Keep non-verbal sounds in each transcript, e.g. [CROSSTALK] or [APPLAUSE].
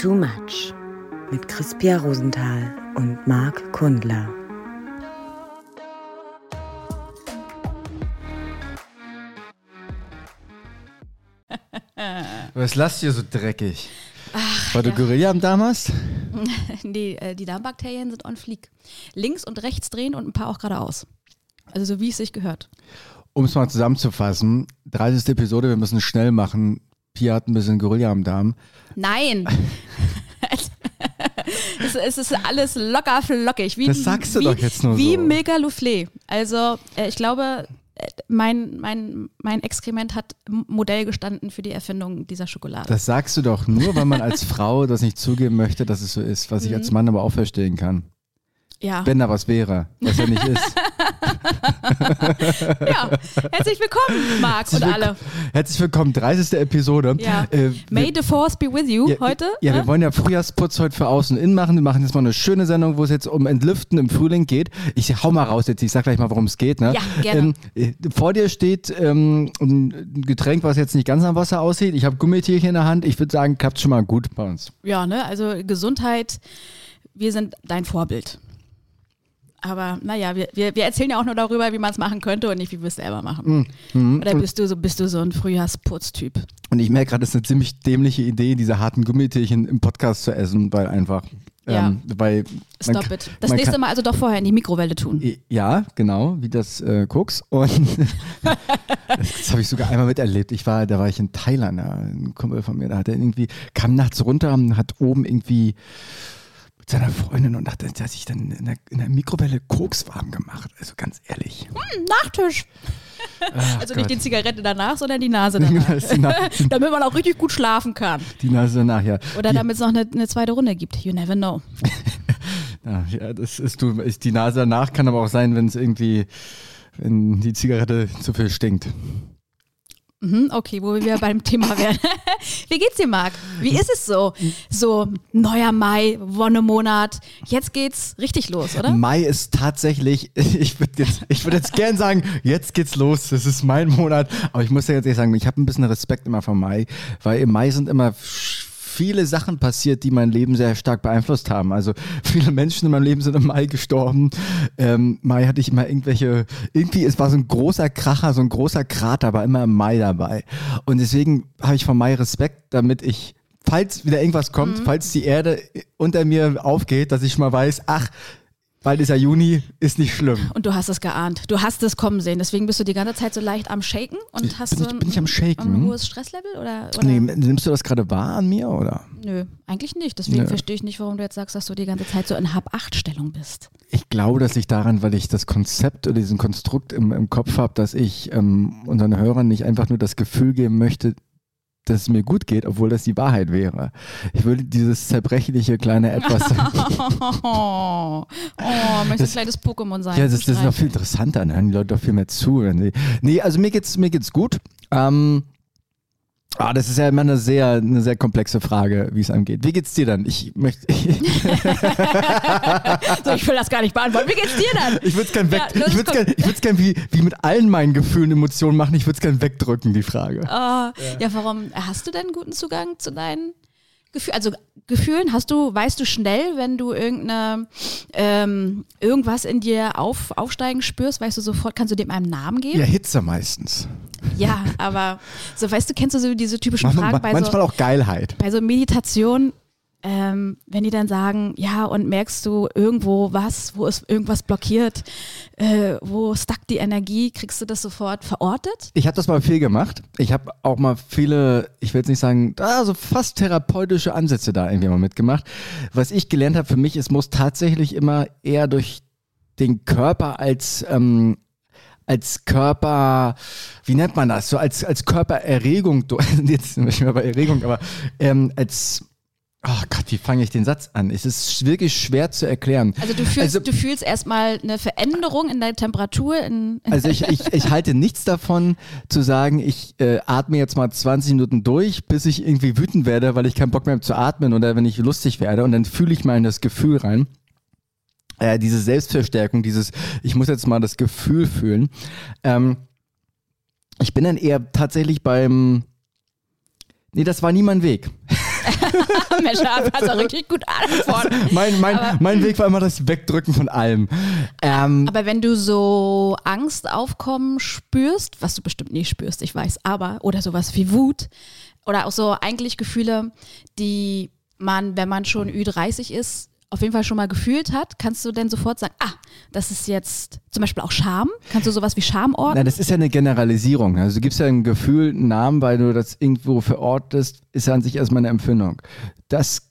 Too Much mit Crispia Rosenthal und Marc Kundler. [LAUGHS] Was lasst ihr so dreckig? Ach, Weil du ja. Gorilla am Darm hast? die, [LAUGHS] äh, die Darmbakterien sind on fleek. Links und rechts drehen und ein paar auch geradeaus. Also so wie es sich gehört. Um es mal zusammenzufassen, 30. Episode, wir müssen schnell machen. Pia hat ein bisschen Gorilla am Darm. Nein! [LAUGHS] es, es ist alles locker flockig. Wie, Das sagst du wie, doch jetzt nur Wie so. Soufflé. Also äh, ich glaube, äh, mein, mein, mein Exkrement hat Modell gestanden für die Erfindung dieser Schokolade. Das sagst du doch nur, weil man als Frau [LAUGHS] das nicht zugeben möchte, dass es so ist, was ich Mhm. als Mann aber auch verstehen kann. ja. Wenn da was wäre, was ja nicht ist. [LAUGHS] [LAUGHS] ja. Herzlich willkommen, Marc und Herzlich alle. Herzlich willkommen, 30. Episode. Ja. Äh, May the Force be with you ja, heute. Ja, ne? wir wollen ja Frühjahrsputz heute für Außen und Innen machen. Wir machen jetzt mal eine schöne Sendung, wo es jetzt um Entlüften im Frühling geht. Ich hau mal raus jetzt, ich sag gleich mal, worum es geht. Ne? Ja, gerne. Ähm, äh, vor dir steht ähm, ein Getränk, was jetzt nicht ganz am Wasser aussieht. Ich habe Gummitierchen in der Hand. Ich würde sagen, klappt schon mal gut bei uns. Ja, ne, also Gesundheit, wir sind dein Vorbild. Aber naja, wir, wir, wir erzählen ja auch nur darüber, wie man es machen könnte und nicht, wie wir es selber machen. Mhm. Oder bist du so, bist du so ein Frühjahrsputztyp? Und ich merke gerade, das ist eine ziemlich dämliche Idee, diese harten Gummitierchen im Podcast zu essen, weil einfach. Ja. Ähm, weil Stop kann- it. Das nächste kann- Mal also doch vorher in die Mikrowelle tun. Ja, genau, wie das äh, Koks. Und [LAUGHS] das habe ich sogar einmal miterlebt. Ich war, da war ich in Thailand, ja, ein Kumpel von mir, da hat er irgendwie, kam nachts runter und hat oben irgendwie seiner Freundin und dachte, hat sich dann in der, in der Mikrowelle Koks warm gemacht. Also ganz ehrlich. Nachtisch. Ach Also Gott. nicht die Zigarette danach, sondern die Nase danach. [LAUGHS] Damit man auch richtig gut schlafen kann. die Nase danach, ja. Oder damit es noch eine, eine zweite Runde gibt. You never know. [LAUGHS] Ja, ja, das ist du. Ist die Nase danach kann aber auch sein, wenn es irgendwie, wenn die Zigarette zu viel stinkt. Mhm, okay, wo wir beim Thema wären. [LAUGHS] Wie geht's dir, Marc? Wie ist es so? So neuer Mai, Wonnemonat. Jetzt geht's richtig los, oder? Mai ist tatsächlich, [LAUGHS] ich würde jetzt, ich würde jetzt gern sagen, jetzt geht's los, das ist mein Monat. Aber ich muss ja jetzt ehrlich sagen, ich habe ein bisschen Respekt immer vor Mai, weil im Mai sind immer viele Sachen passiert, die mein Leben sehr stark beeinflusst haben. Also viele Menschen in meinem Leben sind im Mai gestorben. Ähm, Mai hatte ich immer irgendwelche, irgendwie, es war so ein großer Kracher, so ein großer Krater, war immer im Mai dabei. Und deswegen habe ich vor Mai Respekt, damit ich falls wieder irgendwas kommt, falls die Erde unter mir aufgeht, dass ich schon mal weiß, ach, bald ist ja Juni, ist nicht schlimm. Und du hast es geahnt. Du hast es kommen sehen. Deswegen bist du die ganze Zeit so leicht am Shaken und Ich- hast bin so ich- bin ich am Shaken? ein hohes Stresslevel oder, oder? Nee, nimmst du das gerade wahr an mir, oder? Nö, eigentlich nicht. Deswegen Nö. verstehe ich nicht, warum du jetzt sagst, dass du die ganze Zeit so in Hab-Acht-Stellung bist. Ich glaube, das liegt daran, weil ich das Konzept oder diesen Konstrukt im, im Kopf habe, dass ich ähm, unseren Hörern nicht einfach nur das Gefühl geben möchte, dass es mir gut geht, obwohl das die Wahrheit wäre. Ich würde dieses zerbrechliche kleine Etwas. [LAUGHS] [LAUGHS] Oh, oh möchte ein kleines Pokémon sein. ja, das, das ist noch viel interessanter, dann hören die Leute doch viel mehr zu. Nee, also mir geht's, mir geht's gut. Ähm, ah, das ist ja immer eine sehr, eine sehr komplexe Frage, wie es einem geht. Wie geht's dir dann? Ich möchte. [LAUGHS] So, ich will das gar nicht beantworten. Wie geht's dir dann? Ich würde es gern weg. Ja, los, ich würde gern, ich würd's gern wie, wie mit allen meinen Gefühlen, Emotionen machen. Ich würde es gern wegdrücken, die Frage. Ah, ja. warum hast du denn guten Zugang zu deinen Gefühlen? Also Gefühlen hast du, weißt du schnell, wenn du irgendeine ähm, irgendwas in dir auf, aufsteigen spürst, weißt du sofort, kannst du dem einen Namen geben? Ja, Hitze meistens. Ja, aber so weißt du, kennst du so diese typischen Fragen bei manchmal so, auch Geilheit. bei so Meditation, ähm, wenn die dann sagen, ja, und merkst du irgendwo was, wo ist irgendwas blockiert, äh, wo stuck die Energie, kriegst du das sofort verortet? Ich habe das mal viel gemacht. Ich habe auch mal viele, ich will jetzt nicht sagen, also fast therapeutische Ansätze da irgendwie mal mitgemacht. Was ich gelernt habe für mich, es muss tatsächlich immer eher durch den Körper als ähm, als Körper, wie nennt man das? So als, als Körpererregung, [LAUGHS] jetzt schon mal bei Erregung, aber ähm, als, oh Gott, wie fange ich den Satz an? Es ist wirklich schwer zu erklären. Also du fühlst, Also- du fühlst erstmal eine Veränderung in der Temperatur. In, Also ich, ich, ich halte nichts davon zu sagen, ich äh, atme jetzt mal 20 Minuten durch, bis ich irgendwie wütend werde, weil ich keinen Bock mehr habe zu atmen oder wenn ich lustig werde und dann fühle ich mal in das Gefühl rein. Äh, diese Selbstverstärkung, dieses, ich muss jetzt mal das Gefühl fühlen. Ähm, ich bin dann eher tatsächlich beim, nee, das war nie mein Weg. [LAUGHS] [LAUGHS] Mensch, da hast du richtig gut antworten. Mein, mein, Aber- mein Weg war immer das Wegdrücken von allem. Ähm, Aber wenn du so Angst aufkommen spürst, was du bestimmt nicht spürst, ich weiß, aber, oder sowas wie Wut, oder auch so eigentlich Gefühle, die man, wenn man schon Ü30 ist, auf jeden Fall schon mal gefühlt hat, kannst du denn sofort sagen, ah, das ist jetzt zum Beispiel auch Scham? Kannst du sowas wie Scham ordnen? das ist ja eine Generalisierung. Also du gibst ja ein Gefühl, einen Namen, weil du das irgendwo verortest, ist ja an sich erstmal eine Empfindung. Das,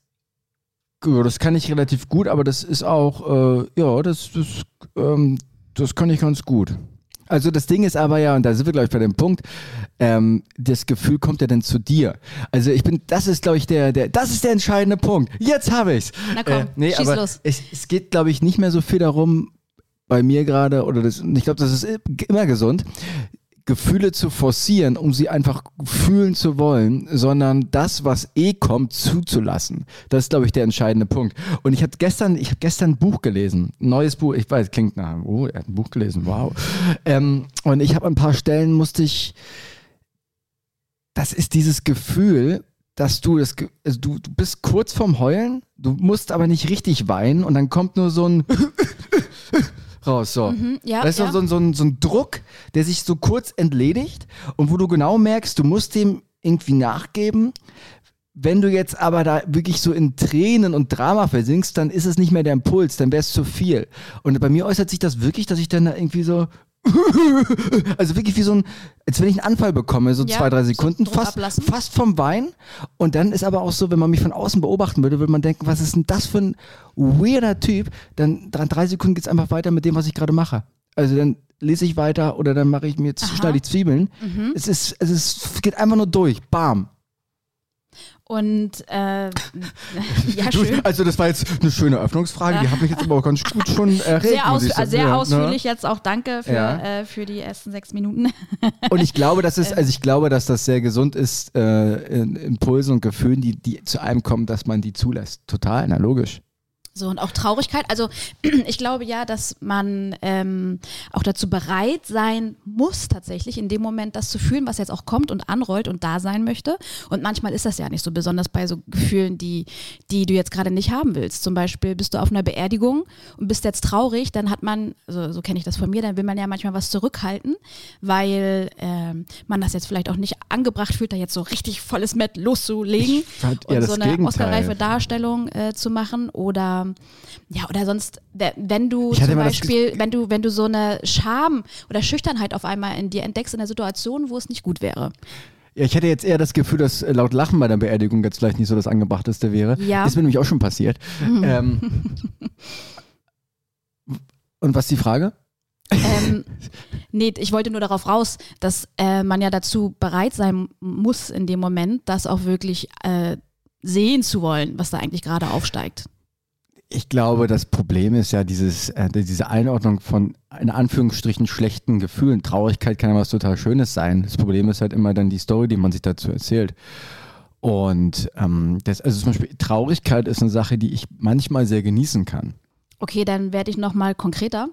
das kann ich relativ gut, aber das ist auch, äh, ja, das, das, ähm, das kann ich ganz gut. Also das Ding ist aber ja, und da sind wir, glaube ich, bei dem Punkt, ähm, das Gefühl kommt ja dann zu dir. Also ich bin, das ist, glaube ich, der, der, das ist der entscheidende Punkt. Jetzt habe ich's. Na komm, Äh, nee, schieß los. Es, es geht, glaube ich, nicht mehr so viel darum, bei mir gerade, oder das, und ich glaube, das ist immer gesund, Gefühle zu forcieren, um sie einfach fühlen zu wollen, sondern das, was eh kommt, zuzulassen. Das ist, glaube ich, der entscheidende Punkt. Und ich habe gestern, ich habe gestern ein Buch gelesen, ein neues Buch. Ich weiß, klingt nach, oh, er hat ein Buch gelesen, wow. Ähm, und ich habe ein paar Stellen musste ich, das ist dieses Gefühl, dass du das, also du, du bist kurz vorm Heulen, du musst aber nicht richtig weinen und dann kommt nur so ein [LAUGHS] raus, so. Mhm, ja, Weißt ja. du, so, ein- so, so ein Druck, der sich so kurz entledigt und wo du genau merkst, du musst dem irgendwie nachgeben. Wenn du jetzt aber da wirklich so in Tränen und Drama versinkst, dann ist es nicht mehr der Impuls, dann wäre es zu viel. Und bei mir äußert sich das wirklich, dass ich dann da irgendwie so, [LAUGHS] also wirklich wie so ein, als wenn ich einen Anfall bekomme, so Ja, zwei, drei so Sekunden, Druck fast, ablassen. fast vom Wein. Und dann ist aber auch so, wenn man mich von außen beobachten würde, würde man denken, was ist denn das für ein weirder Typ? Dann drei Sekunden geht's einfach weiter mit dem, was ich gerade mache. Also dann lese ich weiter oder dann mache ich mir, schneide ich Zwiebeln. Mhm. Es ist, es ist, es geht einfach nur durch. Bam. Und äh, [LAUGHS] ja, schön. also das war jetzt eine schöne Öffnungsfrage, die habe ich jetzt aber auch ganz gut schon [LAUGHS] erregt, Sehr, aus, sehr ne? ausführlich jetzt auch danke für, Ja. äh, für die ersten sechs Minuten. [LAUGHS] Und ich glaube, dass es, also ich glaube, dass das sehr gesund ist, äh, in Impulsen und Gefühlen, die, die zu einem kommen, dass man die zulässt. Total, na logisch. So, und auch Traurigkeit. Also [CLEARS THROAT] ich glaube ja, dass man ähm, auch dazu bereit sein muss, tatsächlich in dem Moment das zu fühlen, was jetzt auch kommt und anrollt und da sein möchte. Und manchmal ist das ja nicht so, besonders bei so Gefühlen, die, die du jetzt gerade nicht haben willst. Zum Beispiel bist du auf einer Beerdigung und bist jetzt traurig, dann hat man, also so kenne ich das von mir, dann will man ja manchmal was zurückhalten, weil ähm, man das jetzt vielleicht auch nicht angebracht fühlt, da jetzt so richtig volles Met loszulegen und so eine Gegenteil. Oscar-reife Darstellung äh, zu machen oder ja oder sonst wenn du zum Beispiel wenn du wenn du so eine Scham oder Schüchternheit auf einmal in dir entdeckst in der Situation wo es nicht gut wäre Ja, ich hätte jetzt eher das Gefühl, dass äh, laut Lachen bei der Beerdigung jetzt vielleicht nicht so das Angebrachteste wäre. Ja. Ist mir nämlich auch schon passiert. Ähm, [LAUGHS] und was ist die Frage? ähm, [LAUGHS] nee ich wollte nur darauf raus dass äh, man ja dazu bereit sein muss in dem Moment das auch wirklich äh, sehen zu wollen was da eigentlich gerade aufsteigt Ich glaube, das Problem ist ja dieses, äh, diese Einordnung von in Anführungsstrichen schlechten Gefühlen. Traurigkeit kann ja was total Schönes sein. Das Problem ist halt immer dann die Story, die man sich dazu erzählt. Und ähm, das, also zum Beispiel Traurigkeit ist eine Sache, die ich manchmal sehr genießen kann. Okay, dann werde ich nochmal konkreter.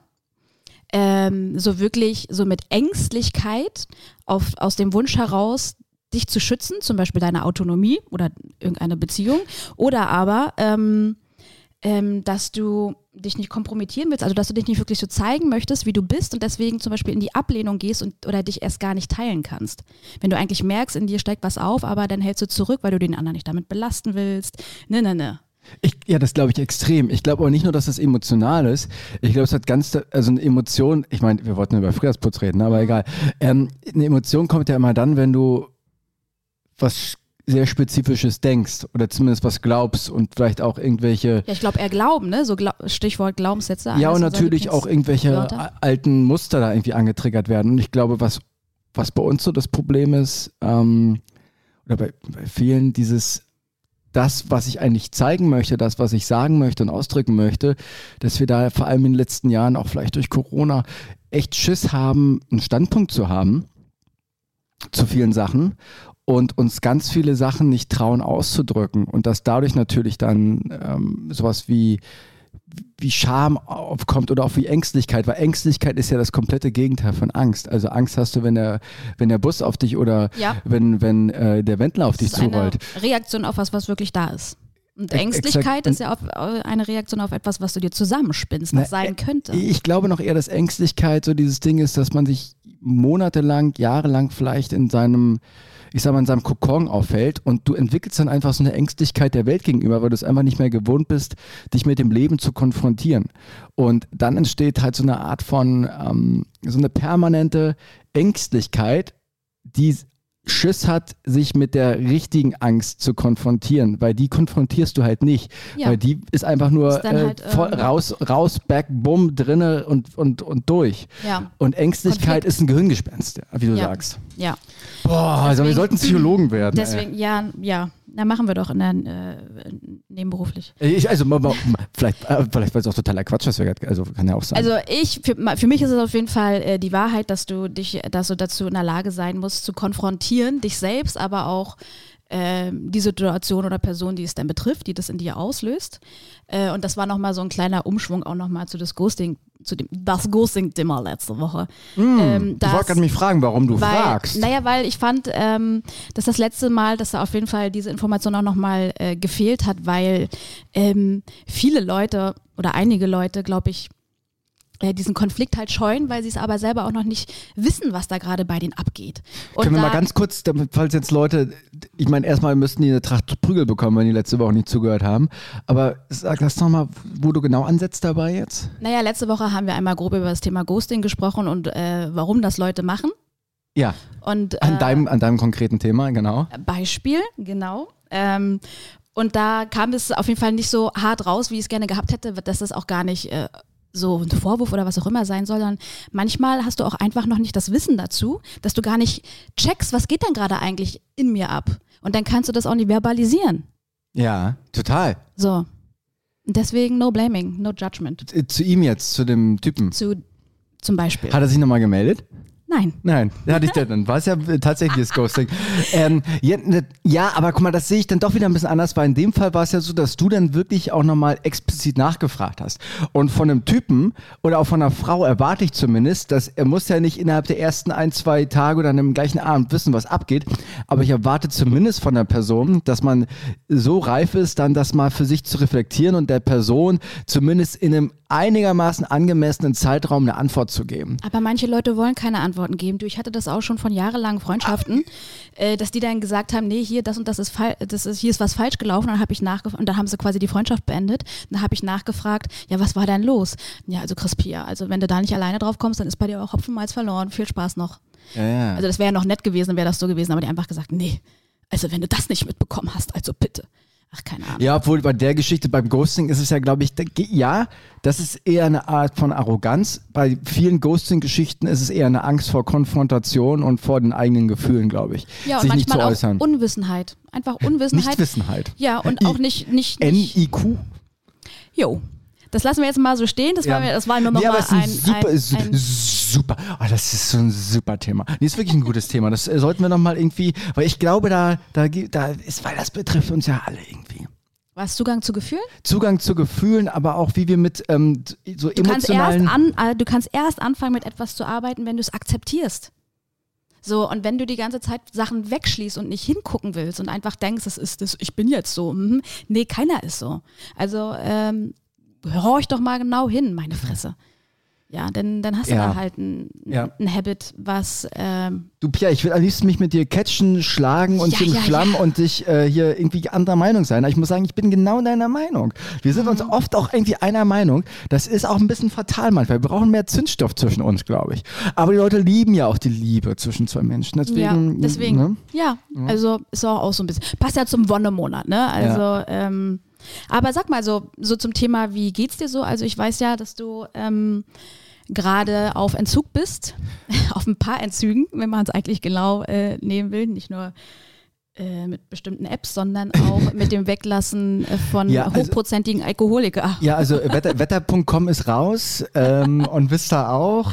Ähm, so wirklich, so mit Ängstlichkeit auf, aus dem Wunsch heraus, dich zu schützen, zum Beispiel deine Autonomie oder irgendeine Beziehung. Oder aber, ähm, ähm, dass du dich nicht kompromittieren willst, also dass du dich nicht wirklich so zeigen möchtest, wie du bist und deswegen zum Beispiel in die Ablehnung gehst und oder dich erst gar nicht teilen kannst. Wenn du eigentlich merkst, in dir steigt was auf, aber dann hältst du zurück, weil du den anderen nicht damit belasten willst. Ne, ne, ne. Ich, ja, das glaube ich extrem. Ich glaube aber nicht nur, dass es emotional ist. Ich glaube, es hat ganz, also eine Emotion, ich meine, wir wollten über Frühjahrsputz reden, aber egal. Ähm, eine Emotion kommt ja immer dann, wenn du was sehr Spezifisches denkst oder zumindest was glaubst und vielleicht auch irgendwelche Ja, ich glaube eher Glauben, ne? So Glau Stichwort Glaubenssätze. Ja, und natürlich auch irgendwelche a- alten Muster da irgendwie angetriggert werden. Und ich glaube, was, was bei uns so das Problem ist, ähm, oder bei, bei vielen, dieses, das, was ich eigentlich zeigen möchte, das, was ich sagen möchte und ausdrücken möchte, dass wir da vor allem in den letzten Jahren, auch vielleicht durch Corona, echt Schiss haben, einen Standpunkt zu haben zu vielen Sachen und uns ganz viele Sachen nicht trauen auszudrücken und dass dadurch natürlich dann ähm, sowas wie wie Scham aufkommt oder auch wie Ängstlichkeit, weil Ängstlichkeit ist ja das komplette Gegenteil von Angst. Also Angst hast du, wenn der, wenn der Bus auf dich oder Ja. wenn, wenn äh, der Wendler auf dich Das ist zurollt. Reaktion auf was, was wirklich da ist. Und Ängstlichkeit exakt. ist ja äh, eine Reaktion auf etwas, was du dir zusammenspinnst, was Na, sein könnte. Ich glaube noch eher, dass Ängstlichkeit so dieses Ding ist, dass man sich monatelang, jahrelang vielleicht in seinem, ich sag mal, in seinem Kokon aufhält und du entwickelst dann einfach so eine Ängstlichkeit der Welt gegenüber, weil du es einfach nicht mehr gewohnt bist, dich mit dem Leben zu konfrontieren. Und dann entsteht halt so eine Art von, ähm, so eine permanente Ängstlichkeit, die Schiss hat, sich mit der richtigen Angst zu konfrontieren, weil die konfrontierst du halt nicht, Ja. weil die ist einfach nur Ist äh, halt, voll, ähm, raus, raus, back, bumm, drinne und, und, und durch. ja, Und Ängstlichkeit Konflikt. ist ein Gehirngespenst, wie du Ja. sagst. ja. Boah, also wir Deswegen- sollten Psychologen werden. Deswegen, ja, ja. Na, machen wir doch in der, äh, nebenberuflich. ey. Ich, also mal, mal, vielleicht, äh, vielleicht war es auch totaler Quatsch, was wir gerade, also kann ja auch sein. Also ich, für, für mich ist es auf jeden Fall äh, die Wahrheit, dass du dich, dass du dazu in der Lage sein musst, zu konfrontieren, dich selbst, aber auch ähm, die Situation oder Person, die es dann betrifft, die das in dir auslöst. Äh, und das war nochmal so ein kleiner Umschwung auch nochmal zu das Ghosting, zu dem das Ghosting-Dimmer letzte Woche. Ähm, Hm, ich das- wollte gerade mich fragen, warum du weil, fragst. Naja, weil ich fand, ähm, dass das letzte Mal, dass da auf jeden Fall diese Information auch nochmal äh, gefehlt hat, weil ähm, viele Leute oder einige Leute, glaube ich, äh, diesen Konflikt halt scheuen, weil sie es aber selber auch noch nicht wissen, was da gerade bei denen abgeht. Und Können wir mal ganz kurz, falls jetzt Leute, ich meine, erstmal müssten die eine Tracht Prügel bekommen, wenn die letzte Woche nicht zugehört haben. Aber sag das doch mal, wo du genau ansetzt dabei jetzt. Naja, letzte Woche haben wir einmal grob über das Thema Ghosting gesprochen und äh, warum das Leute machen. Ja, Und, an, äh, deinem, an deinem konkreten Thema, genau. Beispiel, genau. Ähm, und da kam es auf jeden Fall nicht so hart raus, wie ich es gerne gehabt hätte, dass das auch gar nicht äh, so ein Vorwurf oder was auch immer sein soll, sondern manchmal hast du auch einfach noch nicht das Wissen dazu, dass du gar nicht checkst, was geht denn gerade eigentlich in mir ab. Und dann kannst du das auch nicht verbalisieren. Ja, total. So. Deswegen no blaming, no judgment. Zu ihm jetzt, zu dem Typen. Zu zum Beispiel. Hat er sich nochmal gemeldet? Nein. Nein, hatte ich. Dann war es ja tatsächlich das Ghosting. [LAUGHS] Ähm, ja, ne- ja, aber guck mal, das sehe ich dann doch wieder ein bisschen anders, weil in dem Fall war es ja so, dass du dann wirklich auch nochmal explizit nachgefragt hast. Und von einem Typen oder auch von einer Frau erwarte ich zumindest, dass er muss ja nicht innerhalb der ersten ein, zwei Tage oder an dem gleichen Abend wissen, was abgeht. Aber ich erwarte zumindest von der Person, dass man so reif ist, dann das mal für sich zu reflektieren und der Person zumindest in einem einigermaßen angemessenen Zeitraum eine Antwort zu geben. Aber manche Leute wollen keine Antworten geben. Du, ich hatte das auch schon von jahrelangen Freundschaften, äh, dass die dann gesagt haben, nee, hier, das und das ist falsch, das ist, hier ist was falsch gelaufen. Und dann habe ich nachgefragt, und dann haben sie quasi die Freundschaft beendet. Dann habe ich nachgefragt, ja, was war denn los? Ja, also Crispia, also wenn du da nicht alleine drauf kommst, dann ist bei dir auch Hopfenmalz verloren. Viel Spaß noch. Ja, ja. Also das wäre ja noch nett gewesen, wäre das so gewesen, aber die haben einfach gesagt, nee, also wenn du das nicht mitbekommen hast, also bitte. Ach, keine Ahnung. Ja, obwohl bei der Geschichte beim Ghosting ist es ja, glaube ich, ja, das ist eher eine Art von Arroganz. Bei vielen Ghosting-Geschichten ist es eher eine Angst vor Konfrontation und vor den eigenen Gefühlen, glaube ich. Ja, und Sich nicht zu manchmal äußern. auch Unwissenheit. Einfach Unwissenheit. Nichtwissenheit. Ja, und auch nicht, nicht, nicht N-I-Q? Jo. Das lassen wir jetzt mal so stehen. Das, war, mir- das war nur noch nee, mal ein, super, ein, ein super. Oh, das ist so ein super Thema. Nee, ist wirklich ein gutes Thema. Das äh, sollten wir noch mal irgendwie, weil ich glaube, da, da, da ist, weil das betrifft uns ja alle irgendwie. Was, Zugang zu Gefühlen? Zugang zu Gefühlen, aber auch wie wir mit ähm, so Du kannst, erst emotionalen. an, äh, du kannst erst anfangen, mit etwas zu arbeiten, wenn du es akzeptierst. So, und wenn du die ganze Zeit Sachen wegschließt und nicht hingucken willst und einfach denkst, das ist das, ich bin jetzt so. Mhm. Nee, keiner ist so. Also, ähm, horch doch mal genau hin, meine Fresse. Ja, denn dann hast du Ja. da halt ein, Ja. ein Habit, was ähm, Du Pia, ich will am liebsten mich mit dir catchen, schlagen und Ja, im Schlamm und dich äh, hier irgendwie anderer Meinung sein. Aber ich muss sagen, ich bin genau deiner Meinung. Wir sind Mhm. uns oft auch irgendwie einer Meinung. Das ist auch ein bisschen fatal manchmal. Wir brauchen mehr Zündstoff zwischen uns, glaube ich. Aber die Leute lieben ja auch die Liebe zwischen zwei Menschen. Deswegen, ja, deswegen. Ne? Ja, also ist auch, auch so ein bisschen. Passt ja zum Wonnemonat, ne? Also, ähm, aber sag mal so, so zum Thema, wie geht's dir so? Also ich weiß ja, dass du ähm, gerade auf Entzug bist, [LAUGHS] auf ein paar Entzügen, wenn man es eigentlich genau äh, nehmen will, nicht nur mit bestimmten Apps, sondern auch mit dem Weglassen äh, von Ja, also- hochprozentigen Alkoholikern. Ja, also Wetter, [LAUGHS] wetter.com ist raus ähm, und Vista auch.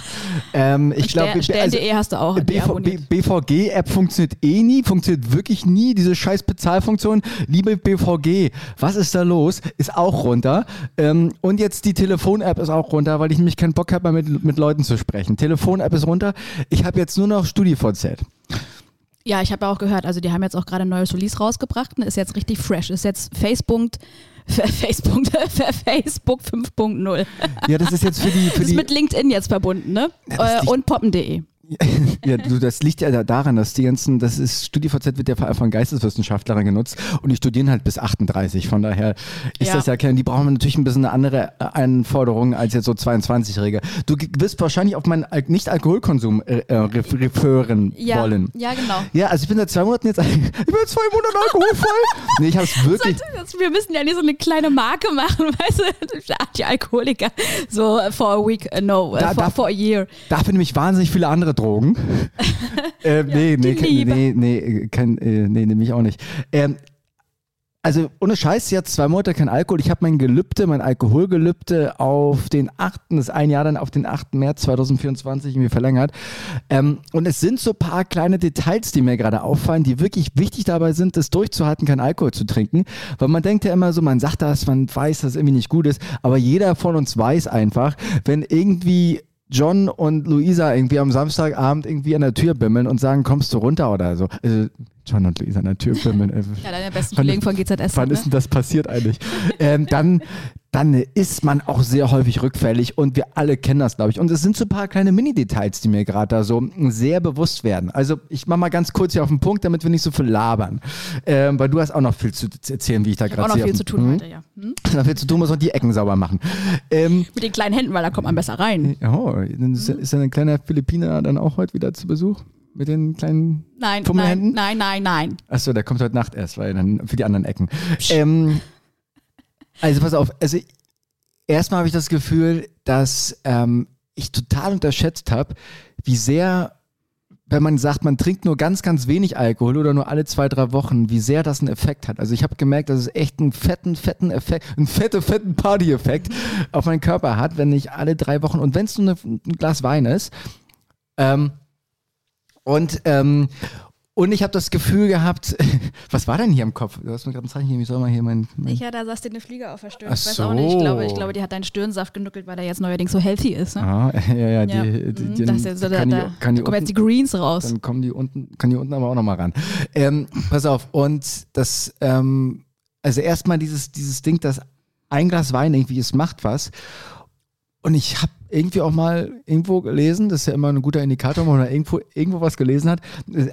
Ähm, ich glaube, Stern.de hast du auch BV, BVG-App funktioniert eh nie, funktioniert wirklich nie. Diese scheiß Bezahlfunktion. Liebe BVG, was ist da los? Ist auch runter. Ähm, und jetzt die Telefon-App ist auch runter, weil ich nämlich keinen Bock habe, mit, mit Leuten zu sprechen. Telefon-App ist runter. Ich habe jetzt nur noch StudiVZ. Ja, ich habe ja auch gehört, also die haben jetzt auch gerade ein neues Release rausgebracht und ist jetzt richtig fresh. Ist jetzt Facebook, Facebook, Facebook 5.0. Ja, das ist jetzt für die. Für Ist die mit LinkedIn jetzt verbunden, ne? das Äh, und poppen.de. [LAUGHS] Ja, du, das liegt ja da- daran, dass die ganzen, das ist, StudiVZ wird ja vor allem von Geisteswissenschaftlern genutzt und die studieren halt bis 38. Von daher ist Ja. das ja kein, die brauchen natürlich ein bisschen eine andere äh, Anforderung als jetzt so 22-Jährige. Du wirst wahrscheinlich auf meinen Al Nicht-Alkoholkonsum äh, äh, ref- referieren Ja, wollen. ja, genau. Ja, also ich bin seit zwei Monaten jetzt, [LAUGHS] ich bin seit zwei Monaten alkoholfrei. nee, ich hab's wirklich, [LAUGHS] Das- Wir müssen ja nicht so eine kleine Marke machen, weißt du, Anti-Alkoholiker. So uh, for a week, no, Da- for, da- for a year. dafür nehme ich wahnsinnig viele andere Drogen. [LAUGHS] äh, nee, nee, kein- Liebe. nee, nee, kein, äh, nee, nehme ich auch nicht. Ähm, also ohne Scheiß, jetzt zwei Monate kein Alkohol. Ich habe mein Gelübde, mein Alkoholgelübde auf den 8., das ist ein Jahr dann auf den 8. März 2024 irgendwie verlängert. Ähm, und es sind so paar kleine Details, die mir gerade auffallen, die wirklich wichtig dabei sind, das durchzuhalten, kein Alkohol zu trinken. Weil man denkt ja immer so, man sagt das, man weiß, dass es irgendwie nicht gut ist, aber jeder von uns weiß einfach, wenn irgendwie John und Luisa irgendwie am Samstagabend irgendwie an der Tür bimmeln und sagen, kommst du runter oder so. Also John und Luisa an der Tür bimmeln. Ja, deine besten Kollegen von GZS. Wann ne? ist denn das passiert eigentlich? ähm, dann, dann ist man auch sehr häufig rückfällig und wir alle kennen das, glaube ich. Und es sind so ein paar kleine Mini-Details, die mir gerade da so sehr bewusst werden. Also ich mache mal ganz kurz hier auf den Punkt, damit wir nicht so viel labern. Ähm, weil du hast auch noch viel zu erzählen, wie ich da gerade auch noch sehe. viel zu tun Mhm. heute, ja. Hm? [LAUGHS] Da viel zu tun, muss noch die Ecken sauber machen. Ähm, Mit den kleinen Händen, weil da kommt man besser rein. oh, ist, ist ein kleiner Philippiner dann auch heute wieder zu Besuch? Mit den kleinen Nein, nein, Fummelhänden? nein, nein, nein. Achso, der kommt heute Nacht erst, weil dann für die anderen Ecken. Ähm, also pass auf, also erstmal habe ich das Gefühl, dass ähm, ich total unterschätzt habe, wie sehr, wenn man sagt, man trinkt nur ganz, ganz wenig Alkohol oder nur alle zwei, drei Wochen, wie sehr das einen Effekt hat. Also ich habe gemerkt, dass es echt einen fetten, fetten Effekt, einen fette, fetten Party-Effekt auf meinen Körper hat, wenn ich alle drei Wochen, und wenn es nur ein Glas Wein ist, ähm, und, ähm, und ich habe das Gefühl gehabt, [LAUGHS] was war denn hier im Kopf? Du hast mir gerade ein Zeichen gegeben, ich soll mal hier mein. mein Ja, da saß dir eine Fliege auf der Stirn. Ach Ich weiß auch nicht. Ich glaube, ich so. glaube, die hat deinen Stirnsaft genuckelt, weil der jetzt neuerdings so healthy ist. Ne? ah, [LAUGHS] ja, ja, die, Ja. die, Mhm, die, das ist so, da, kann die, da, die kommen jetzt die unten, Greens raus. dann kommen die unten, kann die unten aber auch nochmal ran. Ähm, pass auf, und das, ähm, also erstmal dieses, dieses Ding, dass ein Glas Wein irgendwie, es macht was. Und ich habe irgendwie auch mal irgendwo gelesen, das ist ja immer ein guter Indikator, wenn man irgendwo, irgendwo was gelesen hat.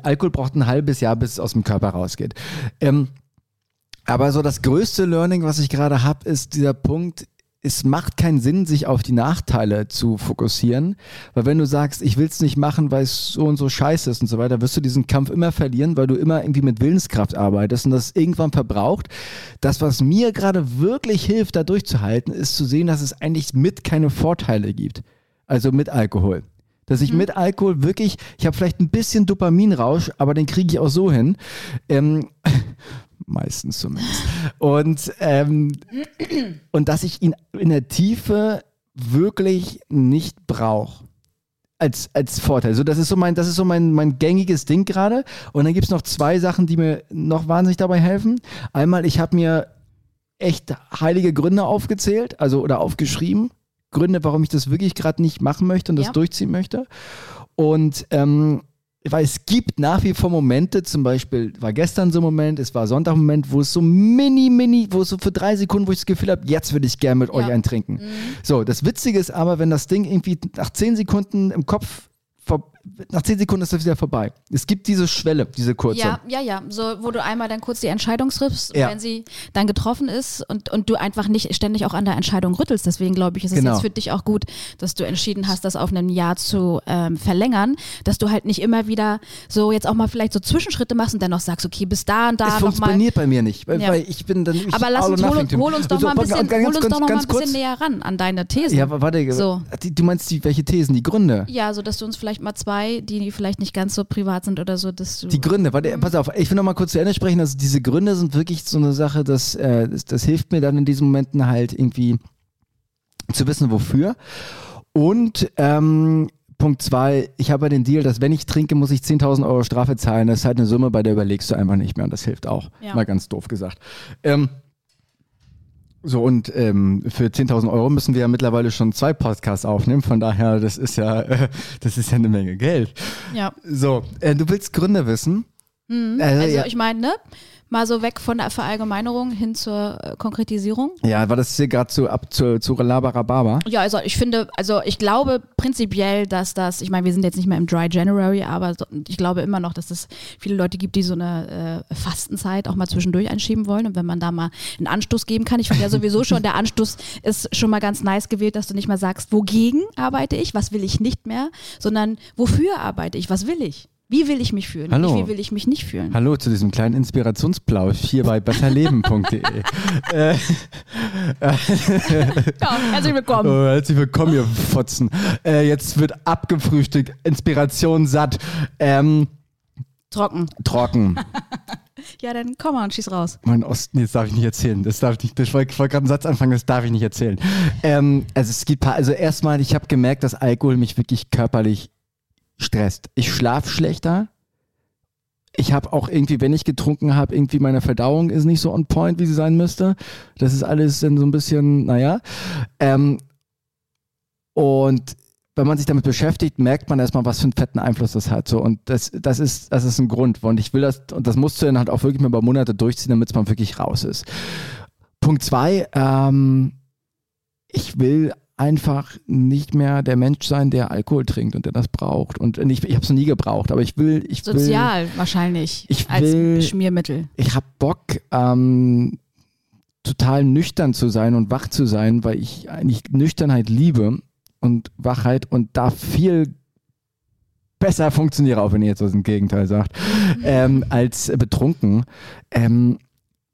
Alkohol braucht ein halbes Jahr, bis es aus dem Körper rausgeht. Ähm, aber so das größte Learning, was ich gerade habe, ist dieser Punkt, es macht keinen Sinn, sich auf die Nachteile zu fokussieren, weil wenn du sagst, ich will es nicht machen, weil es so und so scheiße ist und so weiter, wirst du diesen Kampf immer verlieren, weil du immer irgendwie mit Willenskraft arbeitest und das irgendwann verbraucht. Das, was mir gerade wirklich hilft, da durchzuhalten, ist zu sehen, dass es eigentlich mit keine Vorteile gibt. Also mit Alkohol. Dass ich mit Alkohol wirklich, ich habe vielleicht ein bisschen Dopaminrausch, aber den kriege ich auch so hin. Ähm, meistens zumindest. Und, ähm, und dass ich ihn in der Tiefe wirklich nicht brauche. Als, als Vorteil. So, das ist so mein, das ist so mein, mein gängiges Ding gerade. Und dann gibt es noch zwei Sachen, die mir noch wahnsinnig dabei helfen. Einmal, ich habe mir echt heilige Gründe aufgezählt, also oder aufgeschrieben. Gründe, warum ich das wirklich gerade nicht machen möchte und das Ja. durchziehen möchte. Und ähm, weil es gibt nach wie vor Momente, zum Beispiel war gestern so ein Moment, es war Sonntag ein Moment, wo es so mini, mini, wo es so für drei Sekunden, wo ich das Gefühl habe, jetzt würde ich gerne mit euch Ja. einen trinken. So, das Witzige ist aber, wenn das Ding irgendwie nach zehn Sekunden im Kopf, nach zehn Sekunden ist das wieder vorbei. Es gibt diese Schwelle, diese kurze. Ja, ja, ja. So, wo du einmal dann kurz die Entscheidung triffst, Ja. wenn sie dann getroffen ist und, und du einfach nicht ständig auch an der Entscheidung rüttelst. Deswegen glaube ich, ist es Genau. jetzt für dich auch gut, dass du entschieden hast, das auf ein Jahr zu ähm, verlängern, dass du halt nicht immer wieder so jetzt auch mal vielleicht so Zwischenschritte machst und dann noch sagst, okay, bis da und da mal. funktioniert bei mir nicht, weil, Ja. weil ich bin dann ich Aber lass uns, hol, hol uns doch So, mal ein ganz- bisschen, ganz hol uns kurz- doch noch mal ganz ein bisschen kurz. näher ran an deine Thesen. Ja, aber warte, So. du meinst die, welche Thesen? Die Gründe? Ja, so dass du uns vielleicht mal zwei zwei, die vielleicht nicht ganz so privat sind oder so, dass du. Die Gründe, warte, pass auf, ich will noch mal kurz zu Ende sprechen. Also diese Gründe sind wirklich so eine Sache, dass, äh, das, das hilft mir dann in diesen Momenten halt irgendwie zu wissen, wofür. Und ähm, Punkt zwei, ich habe ja den Deal, dass wenn ich trinke, muss ich 10.000 Euro Strafe zahlen. Das ist halt eine Summe, bei der überlegst du einfach nicht mehr und das hilft auch. Ja. Mal ganz doof gesagt. Ähm, so, und ähm, für 10.000 Euro müssen wir ja mittlerweile schon zwei Podcasts aufnehmen. Von daher, das ist ja, [LAUGHS] äh, das ist ja eine Menge Geld. ja. So, äh, du willst Gründe wissen? Mhm. Also, Also ja. ich meine, ne? Mal so weg von der Verallgemeinerung hin zur äh, Konkretisierung. Ja, war das hier gerade zu ab zu, zu Labarababa? Ja, also ich finde, also ich glaube prinzipiell, dass das, ich meine, wir sind jetzt nicht mehr im Dry January, aber ich glaube immer noch, dass es viele Leute gibt, die so eine äh, Fastenzeit auch mal zwischendurch einschieben wollen. Und wenn man da mal einen Anstoß geben kann, ich finde ja sowieso schon, der Anstoß ist schon mal ganz nice gewählt, dass du nicht mehr sagst, wogegen arbeite ich, was will ich nicht mehr, sondern wofür arbeite ich, was will ich? Wie will ich mich fühlen? Hallo. Nicht, wie will ich mich nicht fühlen? Hallo zu diesem kleinen Inspirationsplausch hier bei besserleben.de. [LAUGHS] äh, Ja, herzlich willkommen. oh, herzlich willkommen, ihr Fotzen. Äh, jetzt wird abgefrühstückt, Inspiration satt, ähm, Trocken. trocken. [LAUGHS] Ja, dann komm mal und schieß raus. Mein Osten, jetzt darf ich nicht erzählen. Das darf ich nicht. Ich wollte wollte gerade einen Satz anfangen, das darf ich nicht erzählen. Ähm, also es gibt paar, also erstmal, ich habe gemerkt, dass Alkohol mich wirklich körperlich stresst. Ich schlafe schlechter. Ich habe auch irgendwie, wenn ich getrunken habe, irgendwie meine Verdauung ist nicht so on point, wie sie sein müsste. Das ist alles dann so ein bisschen, naja. Ähm, und wenn man sich damit beschäftigt, merkt man erstmal, was für einen fetten Einfluss das hat. So, und das, das, ist, das ist ein Grund. Und ich will das, und das musst du dann halt auch wirklich mal über Monate durchziehen, damit mal wirklich raus ist. Punkt zwei, ähm, ich will einfach nicht mehr der Mensch sein, der Alkohol trinkt und der das braucht. Und ich, ich habe es noch nie gebraucht, aber ich will, ich will, Sozial wahrscheinlich Ich als will- Schmiermittel. ich habe Bock, ähm, total nüchtern zu sein und wach zu sein, weil ich eigentlich Nüchternheit liebe und Wachheit und da viel besser funktioniere, auch wenn ihr jetzt was im Gegenteil sagt, [LAUGHS] ähm, als betrunken. Ähm,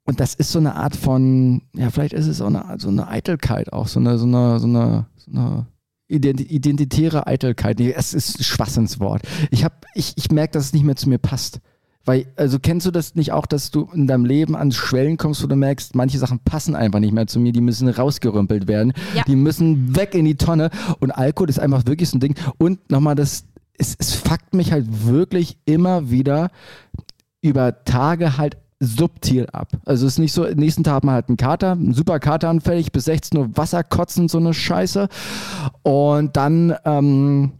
und das ist so eine Art von, ja, vielleicht ist es auch eine, so eine Eitelkeit, auch so eine, so eine, so eine, so eine identi- identitäre Eitelkeit. Es ist ein Schwachsinnswort. Ich, hab, ich, ich merke, dass es nicht mehr zu mir passt. Weil, also kennst du das nicht auch, dass du in deinem Leben an Schwellen kommst, wo du merkst, manche Sachen passen einfach nicht mehr zu mir, die müssen rausgerümpelt werden, Ja. die müssen weg in die Tonne und Alkohol ist einfach wirklich so ein Ding. Und nochmal, das, es, es fuckt mich halt wirklich immer wieder über Tage halt subtil ab. Also es ist nicht so, nächsten Tag hat man halt einen Kater, einen super Kateranfällig, bis 16 Uhr Wasser kotzen, so eine Scheiße. Und dann, ähm,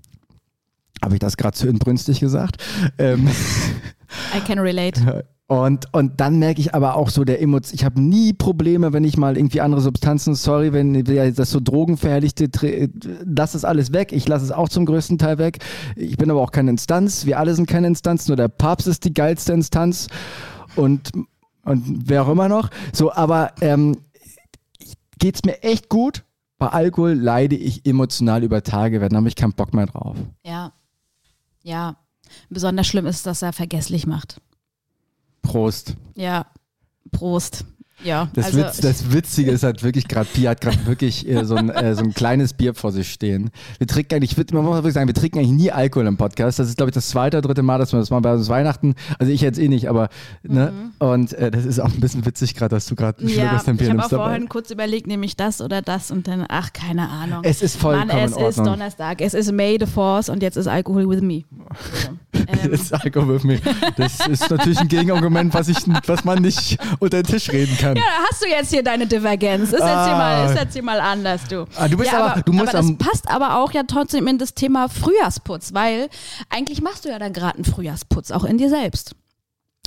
habe ich das gerade zu inbrünstig gesagt? Ähm, I can relate. [LAUGHS] und, und dann merke ich aber auch so der Emotion, ich habe nie Probleme, wenn ich mal irgendwie andere Substanzen, sorry, wenn das so Drogenverherrlichte, lass es alles weg. Ich lasse es auch zum größten Teil weg. Ich bin aber auch keine Instanz. Wir alle sind keine Instanz, nur der Papst ist die geilste Instanz und, und wer auch immer noch. So, aber ähm, geht's mir echt gut. Bei Alkohol leide ich emotional über Tage, dann habe ich keinen Bock mehr drauf. Ja. Ja. Besonders schlimm ist, dass er vergesslich macht. Prost. Ja. Prost. Ja. Das, also, Witz, das Witzige ist halt wirklich gerade, Pia hat gerade wirklich äh, so, ein, äh, so ein kleines Bier vor sich stehen. Wir trinken eigentlich, man muss wirklich sagen, wir trinken eigentlich nie Alkohol im Podcast. Das ist, glaube ich, das zweite oder dritte Mal, dass wir das mal bei uns Weihnachten, also ich jetzt eh nicht, aber, ne? Und äh, das ist auch ein bisschen witzig gerade, dass du gerade Mhm. ja, aus deinem ich Bier habe auch dabei. vorhin kurz überlegt, nehme ich das oder das und dann, ach, keine Ahnung. Es ist vollkommen Mann, es ist. Donnerstag, es ist May the Force und jetzt ist Alkohol with me. [LAUGHS] So. Ähm, Das ist Alkohol with me. Das ist natürlich ein Gegenargument, was, ich, was man nicht unter den Tisch reden kann. ja, da hast du jetzt hier deine Divergenz. Ist jetzt, hier, Ah. mal, ist jetzt hier mal anders, du. Ah, du bist ja, aber- du musst aber das passt aber auch ja trotzdem in das Thema Frühjahrsputz, weil eigentlich machst du ja dann gerade einen Frühjahrsputz, auch in dir selbst.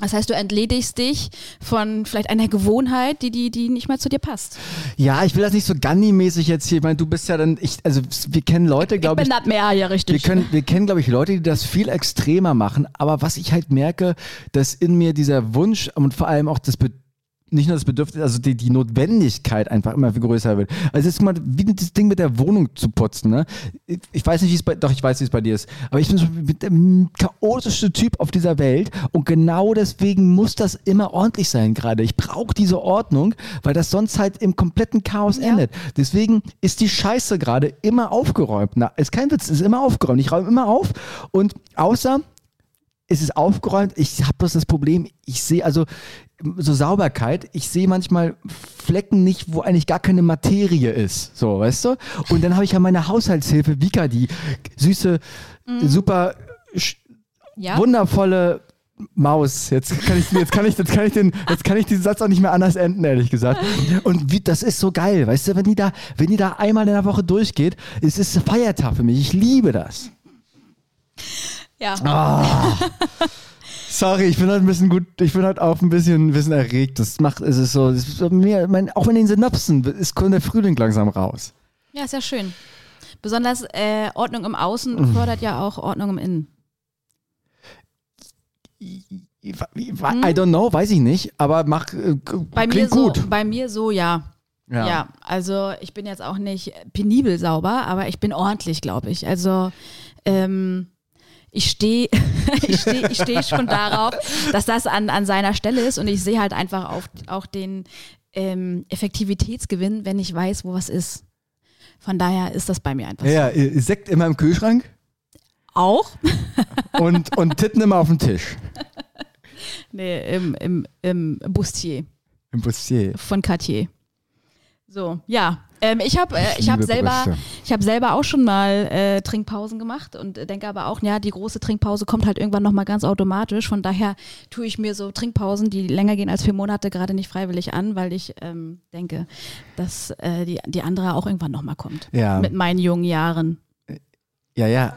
Das heißt, du entledigst dich von vielleicht einer Gewohnheit, die, die, die nicht mehr zu dir passt. Ja, ich will das nicht so Ganni-mäßig jetzt hier. Ich meine, du bist ja dann, ich, also wir kennen Leute, Ich glaube bin ich. das mehr, ja, richtig. Wir, können, wir kennen, glaube ich, Leute, die das viel extremer machen. Aber was ich halt merke, dass in mir dieser Wunsch und vor allem auch das Be nicht nur das Bedürfnis, also die, die Notwendigkeit einfach immer viel größer wird. Also es ist mal wie das Ding mit der Wohnung zu putzen. Ne? Ich- weiß nicht, wie es bei, doch ich weiß, wie es bei dir ist. Aber ich bin der chaotischste Typ auf dieser Welt und genau deswegen muss das immer ordentlich sein gerade. Ich brauche diese Ordnung, weil das sonst halt im kompletten Chaos endet. Deswegen ist die Scheiße gerade immer aufgeräumt. Na, ist kein Witz, ist immer aufgeräumt. Ich räume immer auf und außer es ist aufgeräumt. Ich habe bloß das Problem, ich sehe also so Sauberkeit, ich sehe manchmal Flecken nicht, wo eigentlich gar keine Materie ist. So, weißt du? Und dann habe ich ja meine Haushaltshilfe, Vika, die süße, super sch- Ja. wundervolle Maus. Jetzt kann ich, jetzt kann ich, jetzt kann ich den, jetzt kann ich diesen Satz auch nicht mehr anders enden, ehrlich gesagt. Und wie, das ist so geil, weißt du, wenn die da, wenn die da einmal in der Woche durchgeht, es ist Feiertag für mich. Ich liebe das. ja. Ah. [LAUGHS] Sorry, ich bin halt ein bisschen gut, ich bin halt auch ein bisschen, ein bisschen erregt. Das macht, es ist so, es ist so mir, mein, auch in den Synapsen ist kommt der Frühling langsam raus. Ja, ist ja schön. Besonders äh, Ordnung im Mhm. Außen fördert ja auch Ordnung im Innen. I don't know, weiß ich nicht, aber mach, äh, Bei mir so, gut. bei mir so, ja. Ja. also ich bin jetzt auch nicht penibel sauber, aber ich bin ordentlich, glaube ich. Also ähm, ich stehe [LAUGHS] ich steh, ich steh schon [LAUGHS] darauf, dass das an, an seiner Stelle ist und ich sehe halt einfach auf, auch den ähm, Effektivitätsgewinn, wenn ich weiß, wo was ist. Von daher ist das bei mir einfach Ja, so. ja, Sekt immer im Kühlschrank Auch? [LAUGHS] und, und Titten immer auf dem Tisch. Nee, im, im, im Bustier Im Bustier. von Cartier. So, ja. Ähm, ich habe äh, ich hab selber, Brüste. ich hab selber auch schon mal äh, Trinkpausen gemacht und äh, denke aber auch, ja, die große Trinkpause kommt halt irgendwann nochmal ganz automatisch. Von daher tue ich mir so Trinkpausen, die länger gehen als vier Monate, gerade nicht freiwillig an, weil ich ähm, denke, dass äh, die, die andere auch irgendwann nochmal kommt. Ja. Mit meinen jungen Jahren. Ja, ja.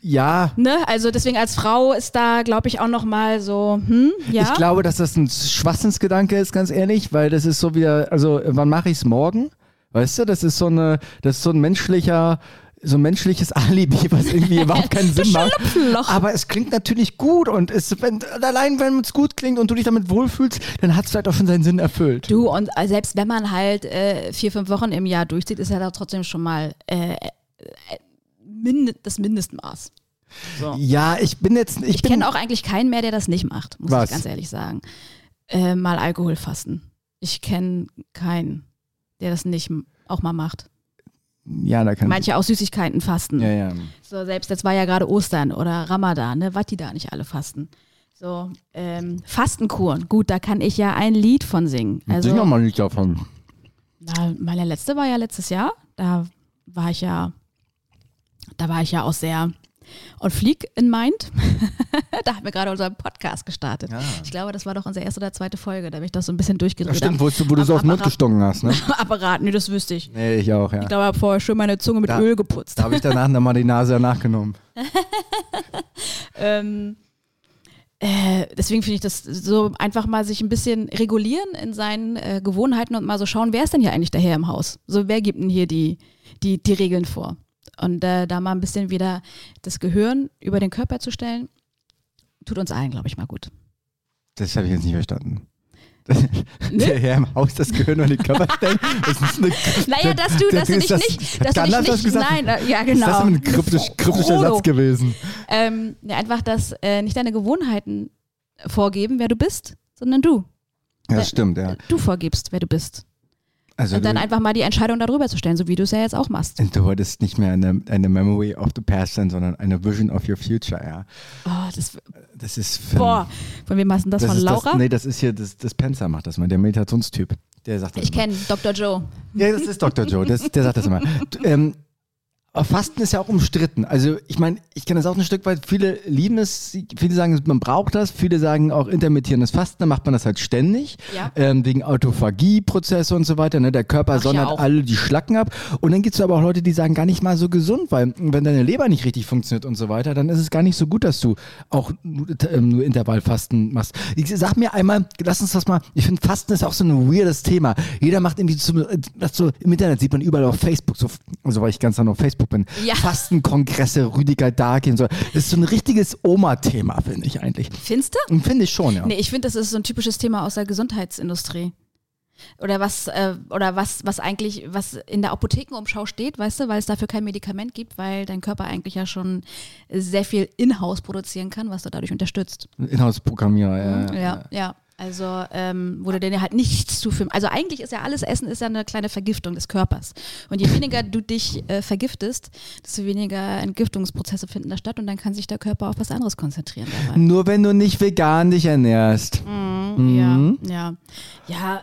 Ja. Ne? Also deswegen als Frau ist da, glaube ich, auch nochmal so, hm, ja. Ich glaube, dass das ein Schwachsinnsgedanke ist, ganz ehrlich, weil das ist so wieder, also wann mache ich es morgen? Weißt du, das ist so eine, das ist so ein menschlicher, so ein menschliches Alibi, was irgendwie [LAUGHS] überhaupt keinen Sinn macht. Schlupfloch. Aber es klingt natürlich gut und es, wenn, allein wenn es gut klingt und du dich damit wohlfühlst, dann hat es vielleicht auch schon seinen Sinn erfüllt. Du, und äh, selbst wenn man halt äh, vier, fünf Wochen im Jahr durchzieht, ist ja da trotzdem schon mal äh, äh, mind das Mindestmaß. So. Ja, ich bin jetzt, ich, Ich kenne auch eigentlich keinen mehr, der das nicht macht, muss Was? ich ganz ehrlich sagen. Äh, mal Alkohol fasten. Ich kenne keinen, der das nicht auch mal macht. ja, da kann Manche auch Süßigkeiten fasten. Ja, ja. So, selbst jetzt war ja gerade Ostern oder Ramadan, ne, was die da nicht alle fasten. So, ähm, Fastenkuren, gut, da kann ich ja ein Lied von singen. Also, Also, noch mal nicht davon. Na, meine letzte war ja letztes Jahr. Da war ich ja, da war ich ja auch sehr on fleek in mind. [LAUGHS] da haben wir gerade unseren Podcast gestartet. Ja. Ich glaube, das war doch unsere erste oder zweite Folge, da habe ich das so ein bisschen Ja, durchgedreht. stimmt, wo, du- wo du so auf den Mund gestunken hast, ne? [LAUGHS] Apparat, nee, das wüsste ich. Nee, ich auch, ja. Ich glaube, ich habe vorher schön meine Zunge mit Da- Öl geputzt. Da habe ich danach nochmal die Nase danach genommen. [LAUGHS] Ähm, äh, deswegen finde ich das so einfach mal sich ein bisschen regulieren in seinen äh, Gewohnheiten und mal so schauen, wer ist denn hier eigentlich der Herr im Haus? So, wer gibt denn hier die, die, die Regeln vor? Und äh, da mal ein bisschen wieder das Gehirn über den Körper zu stellen, tut uns allen, glaube ich, mal gut. Das habe ich jetzt nicht verstanden. [LAUGHS] Der Herr im Haus das Gehirn und den Körper stellen. Das ist eine, Naja, dass du, dass du ist dich das- nicht, dass du dich nicht, gesagt? nein, äh, ja Ist genau. das ein kryptisch, kryptischer. Satz gewesen? Ähm, ja, einfach, dass äh, nicht deine Gewohnheiten vorgeben, wer du bist, sondern du. Ja, das stimmt, ja. Du vorgibst, wer du bist. Also Und dann einfach mal die Entscheidung darüber zu stellen, so wie du es ja jetzt auch machst. du wolltest nicht mehr eine, eine Memory of the past sein, sondern eine Vision of your future, ja. Oh, das, Das ist für, boah, von wem hast du das? das von Laura? Das, nee, das ist hier, das, das Penzer macht das mal, der Meditationstyp. Der sagt das ich kenne Dr. Joe. Ja, das ist Dr. Joe, das, der sagt das immer. [LAUGHS] Ähm, aber Fasten ist ja auch umstritten. Also ich meine, ich kenne das auch ein Stück weit. Viele lieben es, viele sagen, man braucht das. Viele sagen auch intermittierendes Fasten, dann macht man das halt ständig. Ja. Ähm, wegen Autophagieprozesse und so weiter. Ne? Der Körper ja sondert auch. alle die Schlacken ab. Und dann gibt es aber auch Leute, die sagen, gar nicht mal so gesund, weil wenn deine Leber nicht richtig funktioniert und so weiter, dann ist es gar nicht so gut, dass du auch nur, ähm, nur Intervallfasten machst. Ich sag mir einmal, lass uns das mal, ich finde Fasten ist auch so ein weirdes Thema. Jeder macht irgendwie, zum, das so, im Internet sieht man überall auf Facebook, so, also weil ich ganz lange auf Facebook Bin. Ja. Fastenkongresse, Rüdiger Dahlke und so. Das ist so ein richtiges Oma-Thema, finde ich eigentlich. Findest du? Finde ich schon, ja. Nee, ich finde, das ist so ein typisches Thema aus der Gesundheitsindustrie. Oder was, äh, oder was, was eigentlich, was in der Apothekenumschau steht, weißt du, weil es dafür kein Medikament gibt, weil dein Körper eigentlich ja schon sehr viel in-house produzieren kann, was du dadurch unterstützt. Inhouse-Programmierer, ja. Ja, ja. Also, ähm, wo du dir halt nichts zuführen. Also eigentlich ist ja alles Essen ist ja eine kleine Vergiftung des Körpers. Und je weniger du dich äh, vergiftest, desto weniger Entgiftungsprozesse finden da statt und dann kann sich der Körper auf was anderes konzentrieren dabei. Nur wenn du nicht vegan dich ernährst. Mhm. Ja, ja. Ja,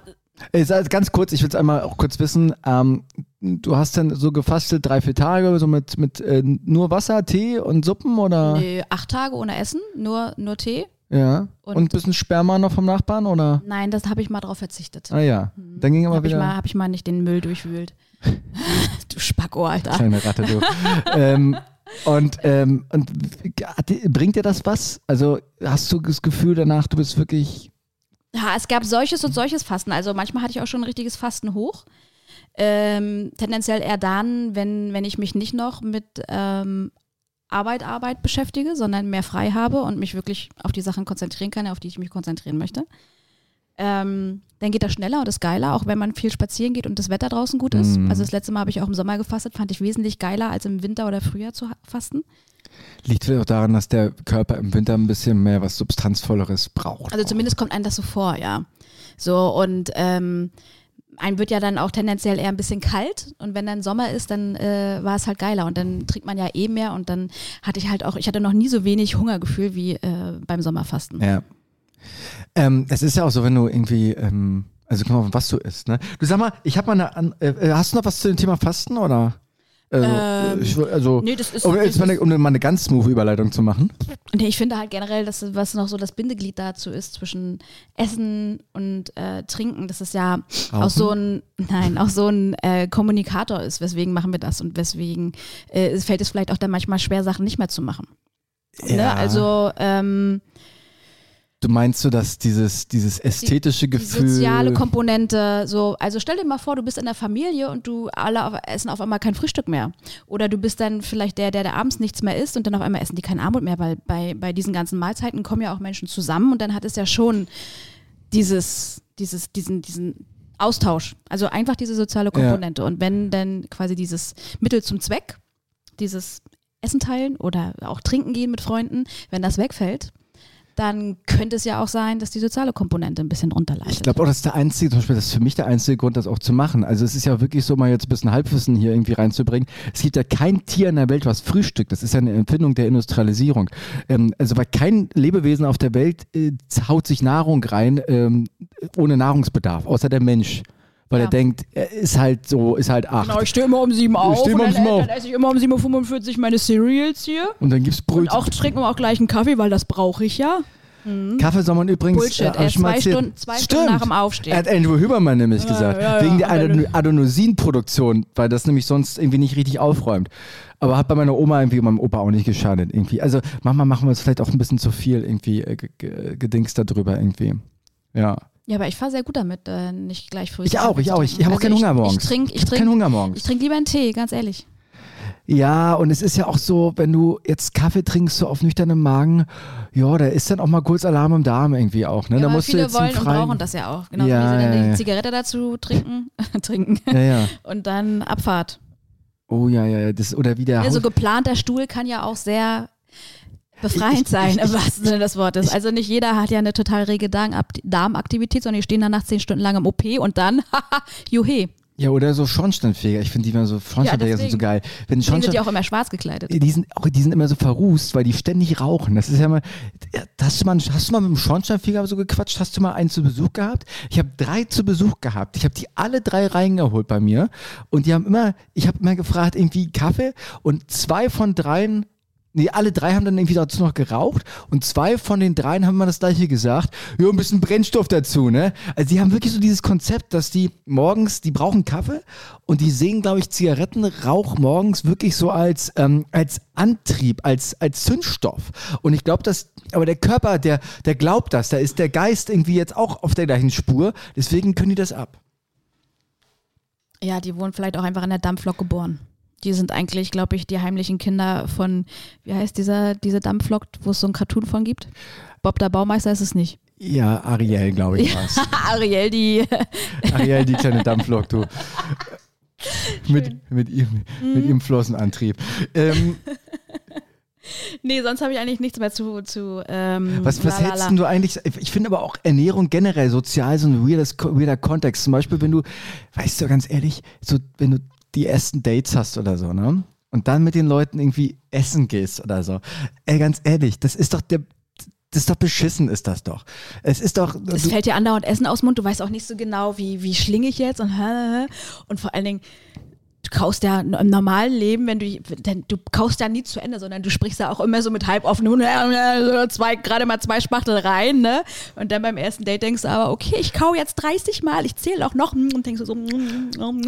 Äh, Ganz kurz, ich will es einmal auch kurz wissen. Ähm, du hast dann so gefastet drei, vier Tage, so mit, mit äh, nur Wasser, Tee und Suppen oder? nee, acht Tage ohne Essen, nur, nur Tee. Ja. Und, Und- ein bisschen Sperma noch vom Nachbarn oder? Nein, das habe ich mal drauf verzichtet. Ah ja. Dann ging aber Habe ich, wieder. mal- hab ich mal nicht den Müll durchwühlt. [LAUGHS] [LAUGHS] du Spacko, Alter. Kleine Ratte, du. ähm, und und, und hat bringt dir das was? Also hast du das Gefühl danach, du bist wirklich. Ja, es gab solches und solches Fasten. Also manchmal hatte ich auch schon ein richtiges Fasten hoch. Ähm, tendenziell eher dann, wenn, wenn ich mich nicht noch mit ähm, Arbeit, Arbeit beschäftige, sondern mehr frei habe und mich wirklich auf die Sachen konzentrieren kann, auf die ich mich konzentrieren möchte. Ähm, dann geht das schneller und ist geiler, auch wenn man viel spazieren geht und das Wetter draußen gut ist. Mhm. Also das letzte Mal habe ich auch im Sommer gefastet, fand ich wesentlich geiler als im Winter oder Frühjahr zu fasten. Liegt vielleicht auch daran, dass der Körper im Winter ein bisschen mehr was Substanzvolleres braucht. Also zumindest kommt einem das so vor, ja. So und ähm, einem wird ja dann auch tendenziell eher ein bisschen kalt und wenn dann Sommer ist, dann äh, war es halt geiler und dann trinkt man ja eh mehr und dann hatte ich halt auch, ich hatte noch nie so wenig Hungergefühl wie äh, beim Sommerfasten. Ja. Ähm, es ist ja auch so, wenn du irgendwie, ähm, also guck mal, was du isst, ne? Du sag mal, ich habe mal eine, an, äh, hast du noch was zu dem Thema Fasten oder? Also, Ähm, ich, also nee, das ist- um, jetzt mal eine, um mal eine ganz smooth Überleitung zu machen. Nee, ich finde halt generell, dass was noch so das Bindeglied dazu ist zwischen Essen und äh, Trinken, dass es ja auch so ein, nein, auch so ein äh, Kommunikator ist, weswegen machen wir das und weswegen äh, fällt es vielleicht auch dann manchmal schwer, Sachen nicht mehr zu machen. Ne? Also ähm, Du meinst so, dass dieses, dieses ästhetische die Gefühl. soziale Komponente, so, also stell dir mal vor, du bist in der Familie und du alle auf, essen auf einmal kein Frühstück mehr. Oder du bist dann vielleicht der, der, der abends nichts mehr isst und dann auf einmal essen die kein Abendbrot mehr, weil bei, bei diesen ganzen Mahlzeiten kommen ja auch Menschen zusammen und dann hat es ja schon dieses, dieses, diesen, diesen Austausch. Also einfach diese soziale Komponente. Und wenn dann quasi dieses Mittel zum Zweck, dieses Essen teilen oder auch trinken gehen mit Freunden, wenn das wegfällt, dann könnte es ja auch sein, dass die soziale Komponente ein bisschen runterleidet. Ich glaube auch, das ist der einzige, zum Beispiel, das ist für mich der einzige Grund, das auch zu machen. Also es ist ja wirklich so, mal jetzt ein bisschen Halbwissen hier irgendwie reinzubringen. Es gibt ja kein Tier in der Welt, was frühstückt. Das ist ja eine Empfindung der Industrialisierung. Ähm, also weil kein Lebewesen auf der Welt äh, haut sich Nahrung rein ähm, ohne Nahrungsbedarf, außer der Mensch. Weil Ja. er denkt, er ist halt so, ist halt acht. Genau, ich stehe immer um sieben auf stehe immer und um sieben auf. dann esse ich immer um 7.45 Uhr meine Cereals hier. Und dann gibt's Und Brötchen. auch trinken wir auch gleich einen Kaffee, weil das brauche ich ja. Kaffee soll man übrigens. Bullshit, ich mal zwei. Stunden- zwei. Stunden nach dem Aufstehen. Hat Andrew Huberman nämlich gesagt. ja, ja, wegen der Adon Adenosinproduktion, weil das nämlich sonst irgendwie nicht richtig aufräumt. Aber hat bei meiner Oma irgendwie und meinem Opa auch nicht geschadet irgendwie. Also manchmal machen wir es vielleicht auch ein bisschen zu viel irgendwie äh, ge- ge- Gedings darüber irgendwie. Ja. Ja, aber ich fahre sehr gut damit, äh, nicht gleich früh. Ich auch, ich auch. Ich, ich habe auch Also keinen Hunger morgens. Ich trinke ich hab keinen trink, Hunger morgens. ich trink lieber einen Tee, ganz ehrlich. Ja, und es ist ja auch so, wenn du jetzt Kaffee trinkst, so auf nüchternem Magen, ja, da ist dann auch mal kurz Alarm im Darm irgendwie auch. Ne? Ja, da musst du viele jetzt im wollen und brauchen das ja auch. Genau, Ja, wie sie dann ja, die. Zigarette dazu trinken, [LAUGHS] trinken Ja, ja. und dann Abfahrt. Oh ja, ja, ja. Das, oder wie der Also geplanter Stuhl kann ja auch sehr befreiend sein, im wahrsten Sinne des Wortes. Also nicht jeder hat ja eine total rege Darm- Darmaktivität, sondern die stehen dann nach zehn Stunden lang im OP und dann, [LAUGHS] haha, juhe. Ja, oder so Schornsteinfeger. Ich finde die immer so, Schornsteinfeger sind so geil. Wenn Deswegen sind Schornstein, die auch immer schwarz gekleidet. die sind auch, die sind immer so verrußt, weil die ständig rauchen. Das ist ja mal, hast du mal, hast du mal mit dem Schornsteinfeger so gequatscht? Hast du mal einen zu Besuch gehabt? Ich habe drei zu Besuch gehabt. Ich habe die alle drei reingeholt bei mir und die haben immer, ich habe immer gefragt, irgendwie Kaffee und zwei von dreien Nee, alle drei haben dann irgendwie dazu noch geraucht und zwei von den dreien haben immer das gleiche gesagt. Ja, ein bisschen Brennstoff dazu, ne? Also die haben wirklich so dieses Konzept, dass die morgens, die brauchen Kaffee und die sehen, glaube ich, Zigarettenrauch morgens wirklich so als, ähm, als Antrieb, als, als Zündstoff. Und ich glaube, dass, aber der Körper, der, der glaubt das, da ist der Geist irgendwie jetzt auch auf der gleichen Spur, deswegen können die das ab. Ja, die wurden vielleicht auch einfach in der Dampflok geboren. Die sind eigentlich, glaube ich, die heimlichen Kinder von, wie heißt dieser, diese Dampflok, wo es so ein Cartoon von gibt? Bob der Baumeister ist es nicht. Ja, Ariel, glaube ich, war's. [LAUGHS] Ariel, die. [LAUGHS] Ariel, die kleine Dampflok, du. [LAUGHS] mit, mit, ihrem, mit Mhm. ihrem Flossenantrieb. Ähm, nee, sonst habe ich eigentlich nichts mehr zu. zu ähm, was was lalala. du eigentlich? Ich finde aber auch Ernährung generell sozial so ein weirdes, weirder Kontext. Zum Beispiel, wenn du, weißt du, ganz ehrlich, so, wenn du die ersten Dates hast oder so, ne? Und dann mit den Leuten irgendwie essen gehst oder so. Ey, ganz ehrlich, das ist doch der. Das ist doch beschissen, ist das doch. Es ist doch. Es fällt dir andauernd Essen aus dem Mund, du weißt auch nicht so genau, wie, wie schlinge ich jetzt und, und vor allen Dingen, du kaust ja im normalen Leben, wenn du, denn du kaust ja nie zu Ende, sondern du sprichst ja auch immer so mit halb äh, zwei, gerade mal zwei Spachtel rein, ne? Und dann beim ersten Date denkst du aber, okay, ich kau jetzt 30 Mal, ich zähle auch noch und denkst du so,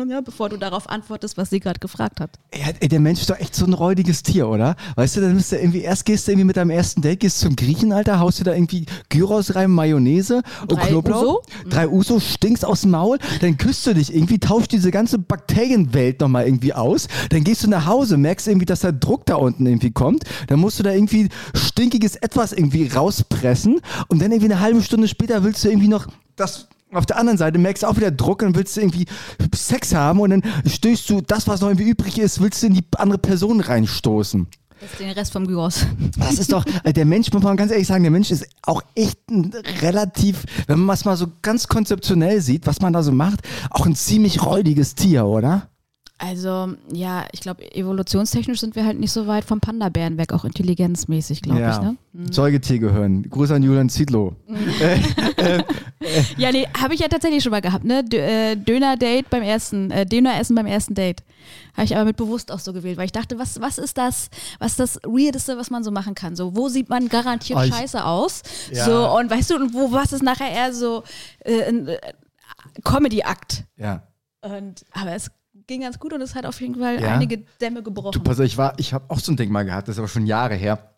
ja, bevor du darauf antwortest, was sie gerade gefragt hat. Ja, ey, der Mensch ist doch echt so ein räudiges Tier, oder? Weißt du, dann bist du irgendwie, erst gehst du irgendwie mit deinem ersten Date, gehst zum Griechen, Alter, haust dir da irgendwie Gyros rein, Mayonnaise und Drei Knoblauch. Uso? Drei Uso, stinkst aus dem Maul, dann küsst du dich irgendwie, tauscht diese ganze Bakterienwelt nochmal irgendwie aus, dann gehst du nach Hause, merkst irgendwie, dass da Druck da unten irgendwie kommt, dann musst du da irgendwie stinkiges Etwas irgendwie rauspressen und dann irgendwie eine halbe Stunde später willst du irgendwie noch das auf der anderen Seite merkst du auch wieder Druck und willst du irgendwie Sex haben und dann stößt du das, was noch irgendwie übrig ist, willst du in die andere Person reinstoßen. Das ist den Rest vom Gyros. Das ist doch, äh, der Mensch, muss man ganz ehrlich sagen, der Mensch ist auch echt ein relativ, wenn man es mal so ganz konzeptionell sieht, was man da so macht, auch ein ziemlich räudiges Tier, oder? Also, ja, ich glaube, evolutionstechnisch sind wir halt nicht so weit vom Panda-Bären weg, auch intelligenzmäßig, glaube ich, ne? Säugetiergehirn. Gruß an Julian Ziedlow. [LAUGHS] Ja, nee, habe ich ja tatsächlich schon mal gehabt, ne? Äh, Döner-Date beim ersten, äh, Döner-Essen beim ersten Date. Habe ich aber mit bewusst auch so gewählt, weil ich dachte, was, was ist das, was ist das Weirdeste, was man so machen kann? So, wo sieht man garantiert Oh, ich- scheiße aus? Ja. So, und weißt du, und wo, was ist nachher eher so äh, ein äh, Comedy-Akt? Ja. Und, aber es ging ganz gut und es hat auf jeden Fall Ja? einige Dämme gebrochen. Du, pass auf, ich war, ich habe auch so ein Ding mal gehabt, das ist aber schon Jahre her.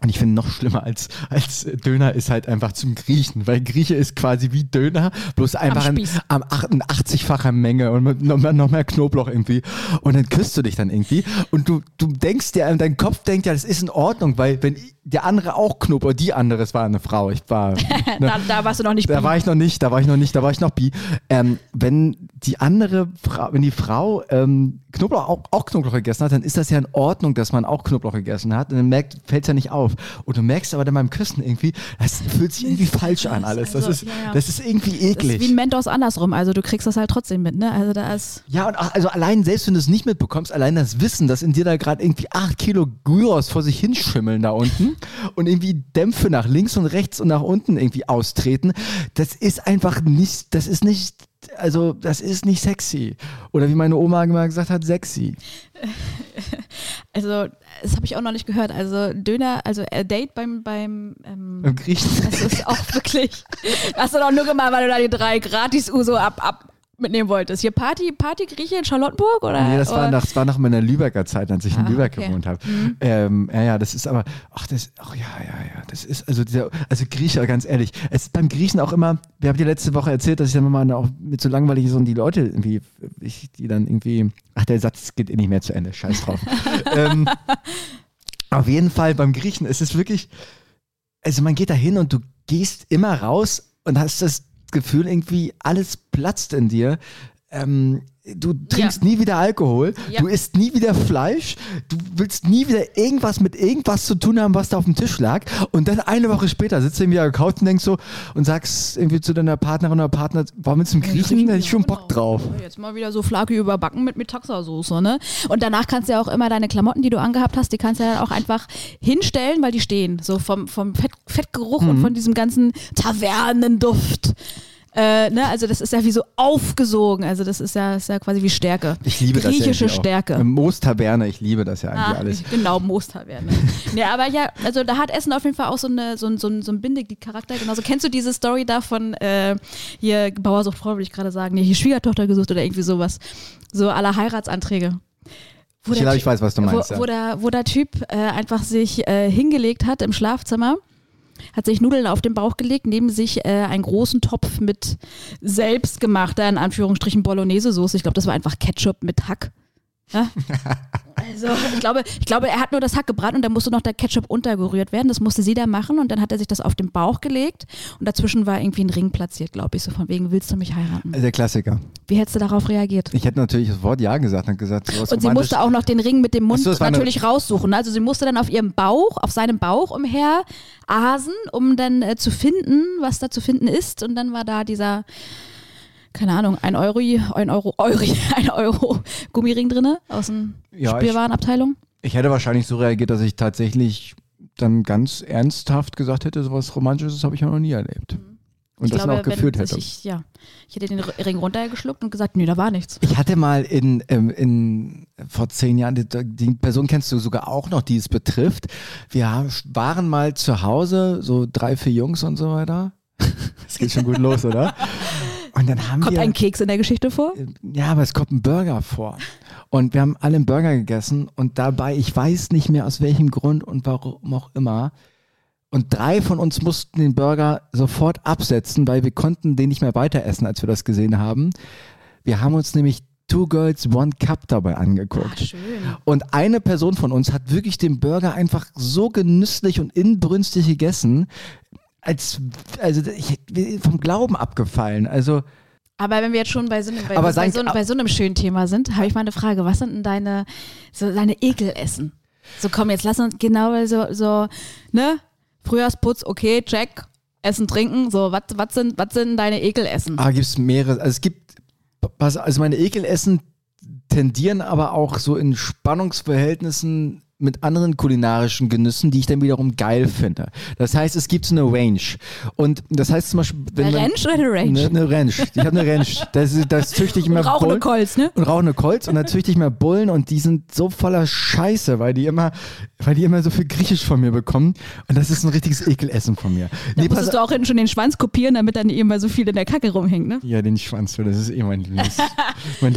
Und ich finde noch schlimmer als, als Döner ist halt einfach zum Griechen, weil Grieche ist quasi wie Döner, bloß einfach in, Spieß. am 88-facher Menge und mit noch mehr, noch mehr Knoblauch irgendwie. Und dann küsst du dich dann irgendwie und du, du denkst dir, dein Kopf denkt ja, das ist in Ordnung, weil wenn der andere auch Knoblauch, die andere, es war eine Frau, ich war, [LAUGHS] ne, da, da warst du noch nicht da bi. war ich noch nicht, da war ich noch nicht, da war ich noch bi. Ähm, wenn die andere Frau, wenn die Frau ähm, Knoblauch auch, auch Knoblauch gegessen hat, dann ist das ja in Ordnung, dass man auch Knoblauch gegessen hat. Und dann merkt, fällt es ja nicht auf. Und du merkst aber dann beim Küssen irgendwie, das fühlt sich irgendwie falsch an alles. Das Also, ist, das ist irgendwie Das ist eklig. wie ein Mentos andersrum, also du kriegst das halt trotzdem mit, ne? Also da ist. ja, und ach, also allein, selbst wenn du es nicht mitbekommst, allein das Wissen, dass in dir da gerade irgendwie acht Kilo Gyros vor sich hinschimmeln da unten und irgendwie Dämpfe nach links und rechts und nach unten irgendwie austreten, das ist einfach nicht, das ist nicht, also das ist nicht sexy. Oder wie meine Oma immer gesagt hat, sexy. [LAUGHS] Also, das habe ich auch noch nicht gehört. Also Döner, also äh, Date beim, beim ähm, Im Griechen. das ist auch wirklich. Hast du doch nur gemacht, weil du da die drei Gratis-Uso ab, ab mitnehmen wolltest. Hier Party, Party Grieche in Charlottenburg oder? Nee, das war, nach, das war nach meiner Lübecker Zeit, als ich in Ah, Lübeck okay. gewohnt habe. Ähm, ja, ja, das ist aber, ach, das, ach ja, ja, ja, das ist, also dieser, also Grieche, ganz ehrlich, es ist beim Griechen auch immer, wir haben dir letzte Woche erzählt, dass ich dann mal auch mit so langweilig so und die Leute irgendwie, ich, die dann irgendwie, ach, der Satz geht eh nicht mehr zu Ende, scheiß drauf. [LAUGHS] ähm, auf jeden Fall beim Griechen, es ist wirklich, also man geht da hin und du gehst immer raus und hast das Gefühl, irgendwie alles platzt in dir. Ähm, du trinkst nie wieder Alkohol, Ja. du isst nie wieder Fleisch, du willst nie wieder irgendwas mit irgendwas zu tun haben, was da auf dem Tisch lag. Und dann eine Woche später sitzt du irgendwie auf der Couch und denkst so und sagst irgendwie zu deiner Partnerin oder Partner, warum mit zum Griechen? Da hätte ich schon Bock drauf. Genau. Jetzt mal wieder so Flaki überbacken mit Metaxa-Soße, ne? Und danach kannst du ja auch immer deine Klamotten, die du angehabt hast, die kannst du ja dann auch einfach hinstellen, weil die stehen. So vom, vom Fett, Fettgeruch Mhm. und von diesem ganzen Tavernenduft. Äh, ne? Also das ist ja wie so aufgesogen. Also das ist ja, ist ja quasi wie Stärke. Ich liebe das ja Griechische irgendwie auch. Stärke. Moos-Taverne, ich liebe das ja eigentlich Ah, alles. [LAUGHS] Genau, Moostaverne. ja, aber ja, also da hat Essen auf jeden Fall auch so, eine, so, ein- so, so ein Bindeglied-Charakter. Genauso kennst du diese Story da von äh, hier Bauersucht Frau, würde ich gerade sagen, nee, hier Schwiegertochter gesucht oder irgendwie sowas. So aller Heiratsanträge. Wo Ich der glaube, ich weiß, was du meinst. wo, ja. wo, der, wo der Typ äh, einfach sich äh, hingelegt hat im Schlafzimmer, hat sich Nudeln auf den Bauch gelegt, neben sich äh, einen großen Topf mit selbstgemachter, in Anführungsstrichen, Bolognese-Soße. Ich glaube, das war einfach Ketchup mit Hack. Ja? [LAUGHS] Also, ich glaube, ich glaube, er hat nur das Hack gebrannt und dann musste noch der Ketchup untergerührt werden. Das musste sie da machen und dann hat er sich das auf den Bauch gelegt und dazwischen war irgendwie ein Ring platziert, glaube ich, so von wegen, willst du mich heiraten? Der Klassiker. Wie hättest du darauf reagiert? Ich hätte natürlich das Wort Ja gesagt und gesagt, so was Und sie musste auch noch den Ring mit dem Mund so, natürlich raussuchen. Also sie musste dann auf ihrem Bauch, auf seinem Bauch umher asen, um dann äh, zu finden, was da zu finden ist. Und dann war da dieser, keine Ahnung, ein Euro, ein Euro, Euri, [LAUGHS] ein Euro Gummiring drinne aus dem Ja, ich- Spielwarenabteilung. Ich hätte wahrscheinlich so reagiert, dass ich tatsächlich dann ganz ernsthaft gesagt hätte, sowas Romantisches habe ich ja noch nie erlebt. Und ich das glaube, auch geführt wenn hätte. Ich, ja, ich hätte den Ring runtergeschluckt und gesagt, nee, da war nichts. Ich hatte mal in, ähm, in vor zehn Jahren, die, die Person kennst du sogar auch noch, die es betrifft. Wir haben, waren mal zu Hause, so drei, vier Jungs und so weiter. [LAUGHS] Es geht schon gut los, oder? Und dann haben Kommt wir. ein Keks in der Geschichte vor? Ja, aber es kommt ein Burger vor. Und wir haben alle einen Burger gegessen und dabei, ich weiß nicht mehr aus welchem Grund und warum auch immer. Und drei von uns mussten den Burger sofort absetzen, weil wir konnten den nicht mehr weiter essen, als wir das gesehen haben. Wir haben uns nämlich Two Girls, One Cup dabei angeguckt. Schön. Und eine Person von uns hat wirklich den Burger einfach so genüsslich und inbrünstig gegessen, als also ich, vom Glauben abgefallen. Also Aber wenn wir jetzt schon bei so einem, bei, bei, sagen- so, bei so einem schönen Thema sind, habe ich mal eine Frage. Was sind denn deine, so deine Ekelessen? So komm, jetzt lass uns genau so, so ne? Frühjahrsputz, okay, check. Essen, trinken, so, was sind, was sind deine Ekelessen? Ah, gibt es mehrere. Also es gibt, also meine Ekelessen tendieren aber auch so in Spannungsverhältnissen mit anderen kulinarischen Genüssen, die ich dann wiederum geil finde. Das heißt, es gibt so eine Range. Und das heißt zum Beispiel, wenn Eine man, Ranch oder eine Range? Eine, eine Range. Ich habe eine Range. Das, ist- das züchte ich immer Rauchende Bullen- Kolz, ne? und rauchende Kolz und dann züchte ich mir Bullen und die sind so voller Scheiße, weil die immer, weil die immer so viel Griechisch von mir bekommen und das ist ein richtiges Ekelessen von mir. Da Nee, musstest du auch hinten schon den Schwanz kopieren, damit dann eben mal so viel in der Kacke rumhängt, ne? Ja, den Schwanz, das ist eh mein, Lieblings, [LAUGHS] mein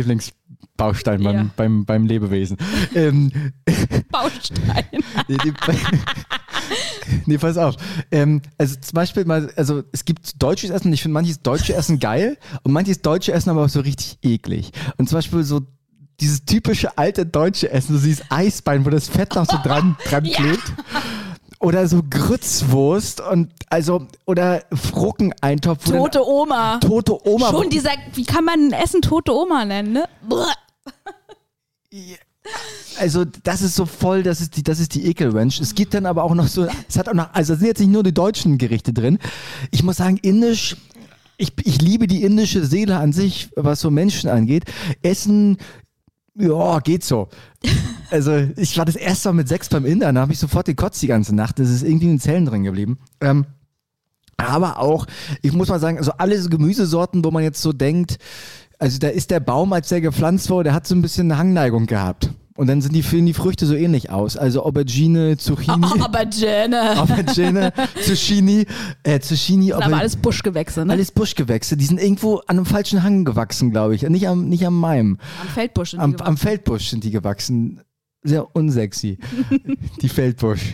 Lieblingsbaustein beim, Ja. beim, beim Lebewesen. Ähm, [LAUGHS] Baustein. [LAUGHS] nee, nee, [LAUGHS] nee, pass auf. Ähm, also zum Beispiel mal, also es gibt deutsches Essen und ich finde manches deutsche Essen geil und manches deutsche Essen aber auch so richtig eklig. Und zum Beispiel so dieses typische alte deutsche Essen, so dieses Eisbein, wo das Fett noch so dran, dran klebt. Oder so Grützwurst und also oder Fruckeneintopf. Tote Oma. Tote Oma. Schon dieser, wie kann man ein Essen tote Oma nennen, ne? Brr. Also das ist so voll, das ist die, das ist die Ekelranch. Es gibt dann aber auch noch so, es hat auch noch, also sind jetzt nicht nur die deutschen Gerichte drin. Ich muss sagen, indisch, ich, ich liebe die indische Seele an sich, was so Menschen angeht. Essen, ja, geht so. Also ich war das erste Mal mit sechs beim Inder, da habe ich sofort gekotzt die ganze Nacht. Das ist irgendwie in den Zellen drin geblieben. Ähm, aber auch, ich muss mal sagen, also alle so Gemüsesorten, wo man jetzt so denkt, also da ist der Baum, als der gepflanzt wurde, der hat so ein bisschen eine Hangneigung gehabt. Und dann sind die, sehen die Früchte so ähnlich aus. Also Aubergine, Zucchini, [LAUGHS] Aber Jenna. Aubergine, Zucchini, äh, Zucchini, Das sind aber alles Buschgewächse, ne? alles Buschgewächse. Die sind irgendwo an einem falschen Hang gewachsen, glaube ich. Nicht am, nicht am meinem. Am Feldbusch. sind die Am, gewachsen. am Feldbusch sind die gewachsen. Sehr unsexy. [LAUGHS] die Feldbusch.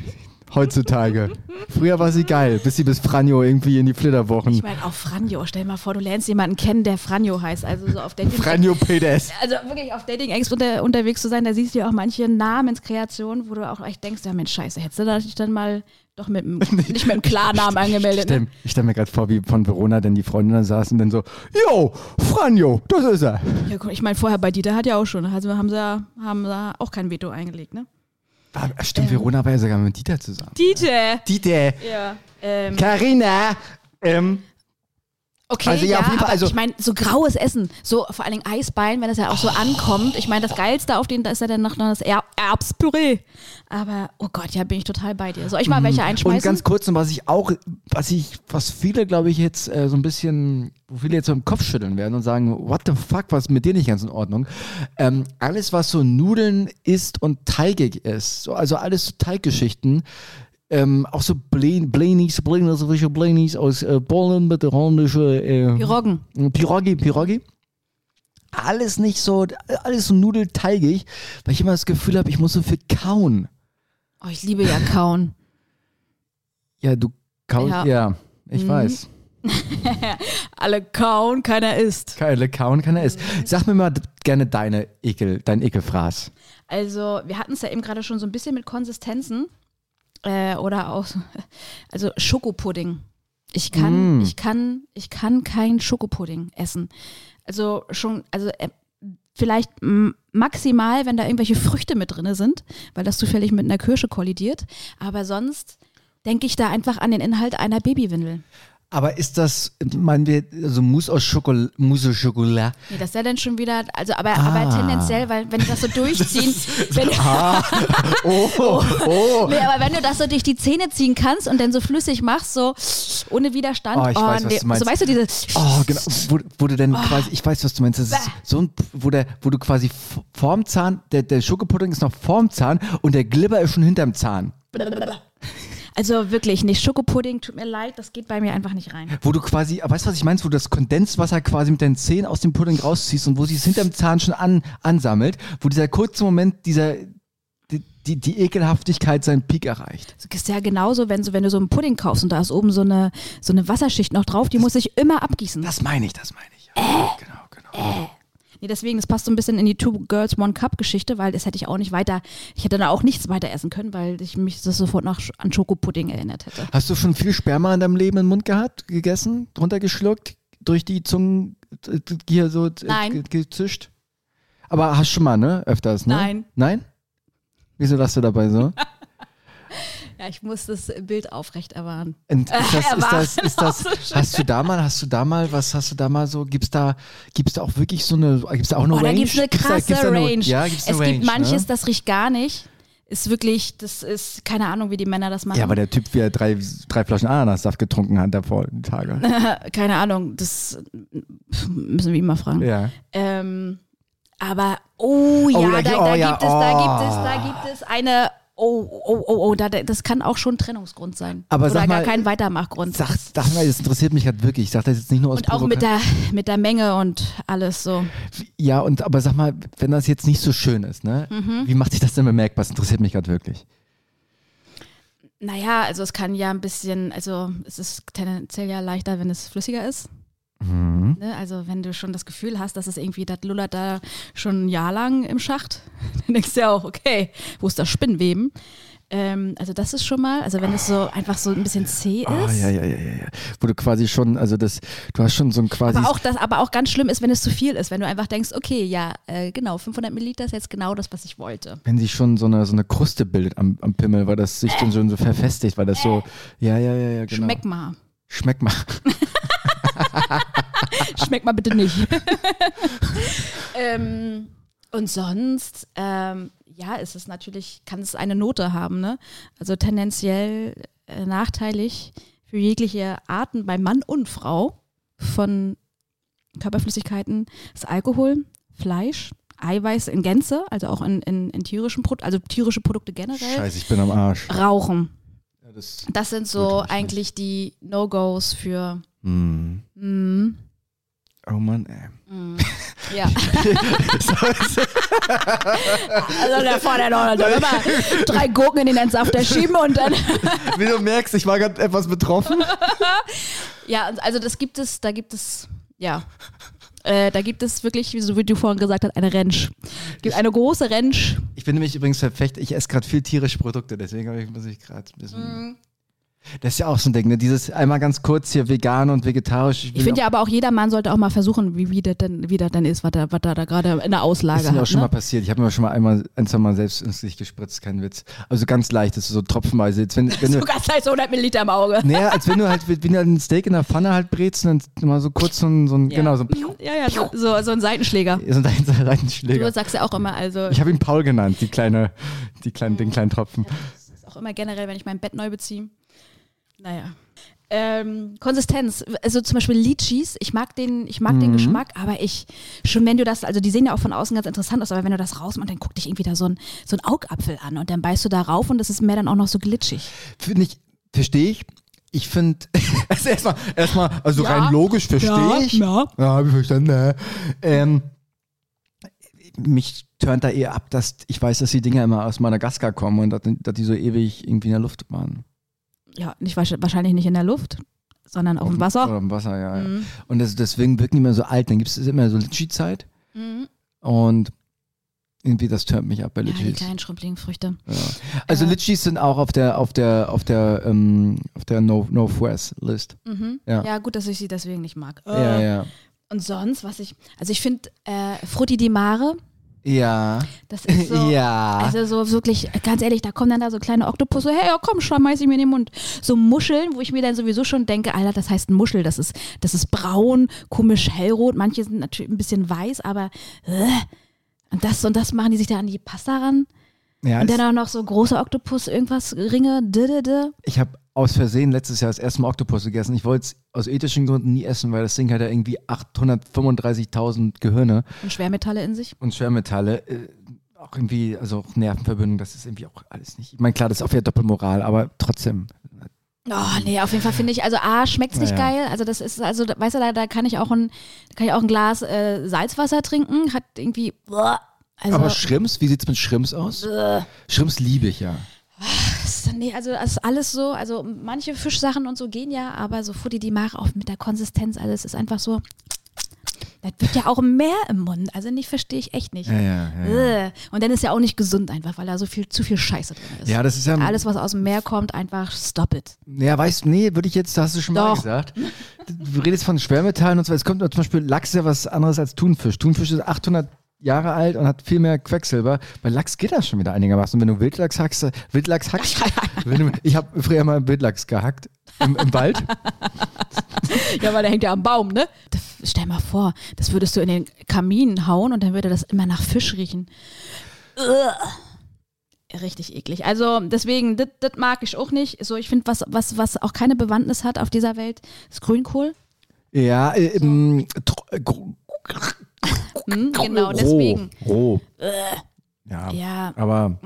Heutzutage. Früher war sie geil, bis sie bis Franjo irgendwie in die Flitterwochen. Ich meine, auch Franjo. Stell dir mal vor, du lernst jemanden kennen, der Franjo heißt. Also so auf Dating. Franjo PDS. Also wirklich auf Dating X unter, unterwegs zu sein, da siehst du ja auch manche Namenskreationen, wo du auch echt denkst, ja Mensch, scheiße, hättest du da dich dann mal doch mit [LAUGHS] nicht mit dem Klarnamen Ich angemeldet. stelle Ne? stell mir gerade vor, wie von Verona denn die Freundinnen saßen und dann so, Jo, Franjo, das ist er. Ja, guck, ich meine, vorher bei Dieter hat ja auch schon, also haben sie, haben sie auch kein Veto eingelegt, ne? Ah, Stimmt, Verona war ja sogar mit Dieter zusammen. Dieter! Dieter, Ja. Ähm, Carina, ähm, Okay, Also ja, ja, auf jeden Fall, aber also- ich meine, so graues Essen, so vor allen Dingen Eisbein, wenn das ja auch so ankommt. Ich meine, das Geilste auf den, da ist ja dann noch das er Erbspüree. Aber, oh Gott, ja, bin ich total bei dir. Soll ich mal welche Und einschmeißen? ganz kurz, und was ich auch, was ich, was viele, glaube ich, jetzt äh, so ein bisschen, wo viele jetzt so im Kopf schütteln werden und sagen, what the fuck, was mit dir nicht ganz in Ordnung? Ähm, alles, was so Nudeln ist und teigig ist, so, also alles so Teiggeschichten, ähm, auch so Blen- Blenis, frische Blenis aus äh, Bollen mit rondische äh, Piroggen. Pirogi, Pirogi. Alles nicht so, alles so nudelteigig, weil ich immer das Gefühl habe, ich muss so viel kauen. Oh, ich liebe ja Kauen. [LAUGHS] Ja, du kaust, ja, Ja. ich Mhm. weiß. [LAUGHS] Alle kauen, keiner isst. Keine kauen, keiner isst. Sag mir mal gerne deine Ekel, dein Ekelfraß. Also, wir hatten es ja eben gerade schon so ein bisschen mit Konsistenzen. Äh, oder auch, so- [LAUGHS] also Schokopudding. Ich kann, Mm. ich kann, ich kann kein Schokopudding essen. Also schon, also äh, vielleicht maximal, wenn da irgendwelche Früchte mit drin sind, weil das zufällig mit einer Kirsche kollidiert. Aber sonst denke ich da einfach an den Inhalt einer Babywindel. Aber ist das, meinen wir, also Mousse aus Schokolade, Mousse au Chocolat? Nee, das ist ja dann schon wieder, also aber, Ah. aber tendenziell, weil wenn die das so durchziehen, [LAUGHS] wenn, Oh, [LAUGHS] oh. Nee, aber wenn du das so durch die Zähne ziehen kannst und dann so flüssig machst, so ohne Widerstand. Oh, ich weiß, was du meinst. So weißt du, diese. Oh, genau. Wo, wo du denn quasi, ich weiß, was du meinst. Das ist so ein, wo, der, wo du quasi vorm Zahn, der, der Schokopudding ist noch vorm Zahn und der Glibber ist schon hinterm Zahn. [LAUGHS] Also wirklich nicht. Schokopudding, tut mir leid, das geht bei mir einfach nicht rein. Wo du quasi, weißt du, was ich meinst, wo du das Kondenswasser quasi mit deinen Zähnen aus dem Pudding rausziehst und wo sie es hinterm Zahn schon an, ansammelt, wo dieser kurze Moment, dieser, die, die, die Ekelhaftigkeit seinen Peak erreicht. Das ist ja genauso, wenn, so, wenn du so einen Pudding kaufst und da ist oben so eine, so eine Wasserschicht noch drauf, die muss ich immer abgießen. Das meine ich, das meine ich. Ja. Genau, genau. Nee, deswegen, das passt so ein bisschen in die Two Girls One Cup Geschichte, weil das hätte ich auch nicht weiter, ich hätte da auch nichts weiter essen können, weil ich mich das sofort noch an Schokopudding erinnert hätte. Hast du schon viel Sperma in deinem Leben im Mund gehabt, gegessen, drunter geschluckt, durch die Zungen äh, hier so Nein. ge- gezischt? Aber hast schon mal, ne? Öfters, ne? Nein. Nein? Wieso lachst du dabei so? [LAUGHS] Ja, ich muss das Bild aufrecht erwahren. Und ist [LAUGHS] das, ist das, ist das, hast du da mal, hast du da mal, was hast du da mal so, gibt's da, gibt's da auch wirklich so eine, gibt's da auch eine Oh, Range? da gibt es eine Gibt's da- krasse gibt's da eine- Range. Ja, gibt's eine es Range, gibt manches, ne? das riecht gar nicht. Ist wirklich, das ist keine Ahnung, wie die Männer das machen. Ja, aber der Typ, wie er drei, drei Flaschen Ananassaft getrunken hat, davor, die Tage. [LAUGHS] keine Ahnung, das müssen wir ihn mal fragen. ja. Ähm, aber, oh ja, Oh, da, da- da, oh ja, gibt es, da oh. gibt es, da gibt es eine, oh, oh, oh, oh, da, das kann auch schon Trennungsgrund sein. Aber Oder sag gar mal, kein Weitermachgrund. Sag, sag mal, das interessiert mich halt wirklich. Ich sag das jetzt nicht nur aus und auch mit der, mit der Menge und alles so. Ja, und aber sag mal, wenn das jetzt nicht so schön ist, ne? Mhm. Wie macht sich das denn bemerkbar? Das interessiert mich gerade wirklich. Naja, also es kann ja ein bisschen, also es ist tendenziell ja leichter, wenn es flüssiger ist. Mhm. Ne? Also wenn du schon das Gefühl hast, dass es irgendwie, das lullert da schon ein Jahr lang im Schacht, [LAUGHS] dann denkst du ja auch, okay, wo ist das Spinnweben? Ähm, also das ist schon mal, also wenn es so einfach so ein bisschen zäh ist. Ah, ja, ja, ja, ja, ja. Wo du quasi schon, also das, du hast schon so ein quasi. Aber auch, das, aber auch ganz schlimm ist, wenn es zu viel ist, wenn du einfach denkst, okay, ja, äh, genau, 500 Milliliter ist jetzt genau das, was ich wollte. wenn sich schon so eine, so eine Kruste bildet am, am Pimmel, weil das sich dann schon so verfestigt, weil das so, ja, ja, ja, ja, genau. Schmeck mal. Schmeck mal. [LAUGHS] [LAUGHS] Schmeck mal bitte nicht. [LAUGHS] ähm, und sonst, ähm, ja, ist es natürlich, kann es eine Note haben, ne? Also tendenziell äh, nachteilig für jegliche Arten bei Mann und Frau von Körperflüssigkeiten ist Alkohol, Fleisch, Eiweiß in Gänze, also auch in, in, in tierischen Produkten, also tierische Produkte generell. Scheiße, ich bin am Arsch. Rauchen. Ja, das, Das sind so eigentlich die No-Gos für. Mm. Mm, Oh Mann, ey. mm, ja. [LAUGHS] also da vorne noch dann immer drei Gurken in den Entsafter schieben und dann. Wie du merkst, ich war gerade etwas betroffen. [LAUGHS] Ja, also das gibt es, da gibt es, ja. Äh, da gibt es wirklich, so wie du vorhin gesagt hast, eine Ranch. Es gibt eine große Ranch. Ich bin nämlich übrigens verfecht, ich esse gerade viel tierische Produkte, deswegen muss ich gerade ein bisschen. Mhm. Das ist ja auch so ein Ding, ne? Dieses einmal ganz kurz hier vegan und vegetarisch. Ich finde ja aber auch jeder Mann sollte auch mal versuchen, wie, wie das denn, wie das denn ist, was da, was da, da gerade in der Auslage Das ist mir auch schon mal Ne? passiert. Ich habe mir schon mal einmal, ein, zwei Mal selbst ins Gesicht gespritzt, kein Witz. Also ganz leicht, das ist so tropfenweise. Jetzt, wenn, wenn du, [LAUGHS] So ganz leicht so 100 Milliliter im Auge. naja, als wenn du halt, wenn du ein Steak in der Pfanne halt brätst und dann mal so kurz so ein, so ein Ja. genau, so ein, Ja, ja, so, so, so ein Seitenschläger. so ein Du Seitenschläger. sagst ja auch immer, also Ich habe ihn Paul genannt, die kleine, die kleinen, den kleinen Tropfen. Das ist auch immer generell, wenn ich mein Bett neu beziehe. Naja. Ähm, Konsistenz, also zum Beispiel Litchis, ich mag den, ich mag den Mhm. Geschmack, aber ich, schon wenn du das, also die sehen ja auch von außen ganz interessant aus, aber wenn du das rausmachst, dann guckt dich irgendwie da so ein, so ein Augapfel an und dann beißt du da rauf und das ist mehr dann auch noch so glitschig. Finde ich, verstehe ich. Ich finde, [LAUGHS] also erstmal, erstmal, also Ja. rein logisch verstehe ich. Ja. Ja, habe ich verstanden. Ja. Ähm, mich turnt da eher ab, dass ich weiß, dass die Dinger immer aus Madagaskar kommen und dass, dass die so ewig irgendwie in der Luft waren. Ja, nicht, wahrsch- wahrscheinlich nicht in der Luft. sondern auf dem Wasser. Oder im Wasser, ja. ja. Und das, deswegen wirken die immer so alt. Dann gibt es immer so Litschi-Zeit. Und irgendwie das turnt mich ab bei Ja, die kleinen schrumpeligen Früchte. also Äh. Litchis sind auch auf der auf der auf der ähm, auf der no Northwest List. Mhm. Ja. Ja. gut, dass ich sie deswegen nicht mag. Ja, ja. Und sonst, was ich, also ich finde äh, Frutti di Mare, Ja. das ist so, [LAUGHS] ja. also so wirklich, ganz ehrlich, da kommen dann da so kleine Oktopusse, hey, ja, komm, schmeiß ich mir in den Mund. So Muscheln, wo ich mir dann sowieso schon denke, Alter, das heißt Muschel, das ist, das ist braun, komisch hellrot, manche sind natürlich ein bisschen weiß, aber äh, und das und das machen die sich da an die Pasta ran. ja und dann auch noch so große Oktopus, irgendwas, Ringe, d, d, d. ich habe aus Versehen letztes Jahr das erste Mal Oktopus gegessen. Ich wollte es aus ethischen Gründen nie essen, weil das Ding hat ja irgendwie 835.000 Gehirne Und Schwermetalle in sich. und Schwermetalle. Äh, auch irgendwie, also auch Nervenverbindung, das ist irgendwie auch alles nicht. Ich meine, klar, das ist auch wieder Doppelmoral, aber trotzdem. Oh, nee, auf jeden Fall finde ich, also A, schmeckt's nicht Ja, ja. geil. Also das ist, also, weißt du, da, da kann ich auch ein, kann ich auch ein Glas äh, Salzwasser trinken. Hat irgendwie, also, aber Schrimps, wie sieht's mit Schrimps aus? äh, Schrimps liebe ich ja. Nee, also das ist alles so, also manche Fischsachen und so gehen ja, aber so Futti die Mare auch mit der Konsistenz, alles ist einfach so, das wird ja auch mehr im Mund. Also nicht, verstehe ich echt nicht. Ja, ja, ja. Und dann ist ja auch nicht gesund einfach, weil da so viel, zu viel Scheiße drin ist. Ja, das ist ja. Alles, was aus dem Meer kommt, einfach stop it. Ja, weißt du, nee, würde ich jetzt, hast du schon mal Doch. gesagt. Du redest von Schwermetallen und so. Es kommt zum Beispiel, Lachs ja was anderes als Thunfisch. Thunfisch ist 800 Jahre alt und hat viel mehr Quecksilber. Bei Lachs geht das schon wieder einigermaßen. Und wenn du Wildlachs hackst, Wildlachs hackst, [LAUGHS] du, ich habe früher mal Wildlachs gehackt im, im Wald. [LAUGHS] Ja, weil der hängt ja am Baum, ne? Das, stell mal vor, das würdest du in den Kamin hauen und dann würde das immer nach Fisch riechen. Ugh. Richtig eklig. Also deswegen, das mag ich auch nicht. So, ich finde, was, was, was auch keine Bewandtnis hat auf dieser Welt, ist Grünkohl. Ja, äh, ähm, tr- äh, Hm, genau, roh, deswegen. Roh. Ja, Ja. aber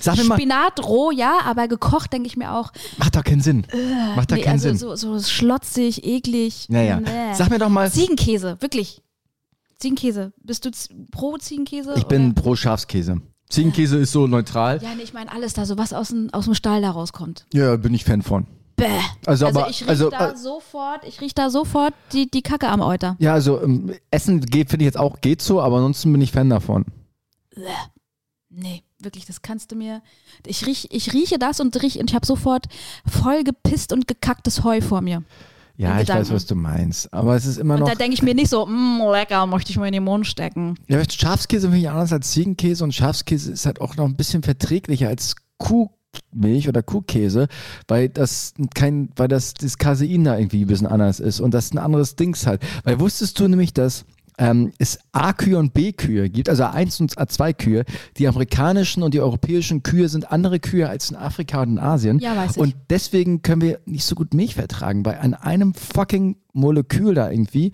sag mir mal, Spinat roh, ja, aber gekocht denke ich mir auch. macht doch keinen Sinn. Macht doch Nee, keinen also Sinn. so, so schlotzig, eklig. Ja, ja. Nee. Sag mir doch mal, Ziegenkäse, wirklich. Ziegenkäse. Bist du pro Ziegenkäse? ich bin oder? pro Schafskäse. Ziegenkäse ist so neutral. Ja, nee, ich meine alles da, so was aus dem, aus dem Stall da rauskommt. Ja, bin ich Fan von. Bäh. Also, Also aber, ich riech also, da äh, sofort, ich riech da sofort die, die Kacke am Euter. ja, also ähm, Essen geht, finde ich jetzt auch, geht so, aber ansonsten bin ich Fan davon. Nee, wirklich, das kannst du mir. Ich, riech, ich rieche das und, riech, und ich habe sofort voll gepisst und gekacktes Heu vor mir. Ja, ich weiß, was du meinst. Aber es ist immer Und noch. da denke ich mir nicht so, mmm, lecker, möchte ich mal in den Mund stecken. Ja, Schafskäse finde ich anders als Ziegenkäse und Schafskäse ist halt auch noch ein bisschen verträglicher als Kuhmilch oder Kuhkäse, weil das kein, weil das, das Casein da irgendwie ein bisschen anders ist und das ein anderes Dings halt. Weil wusstest du nämlich, dass ähm, es A-Kühe und B-Kühe gibt, also A1 und A2-Kühe. Die amerikanischen und die europäischen Kühe sind andere Kühe als in Afrika und in Asien. Ja, weiß ich. Und deswegen können wir nicht so gut Milch vertragen, weil an einem fucking Molekül da irgendwie,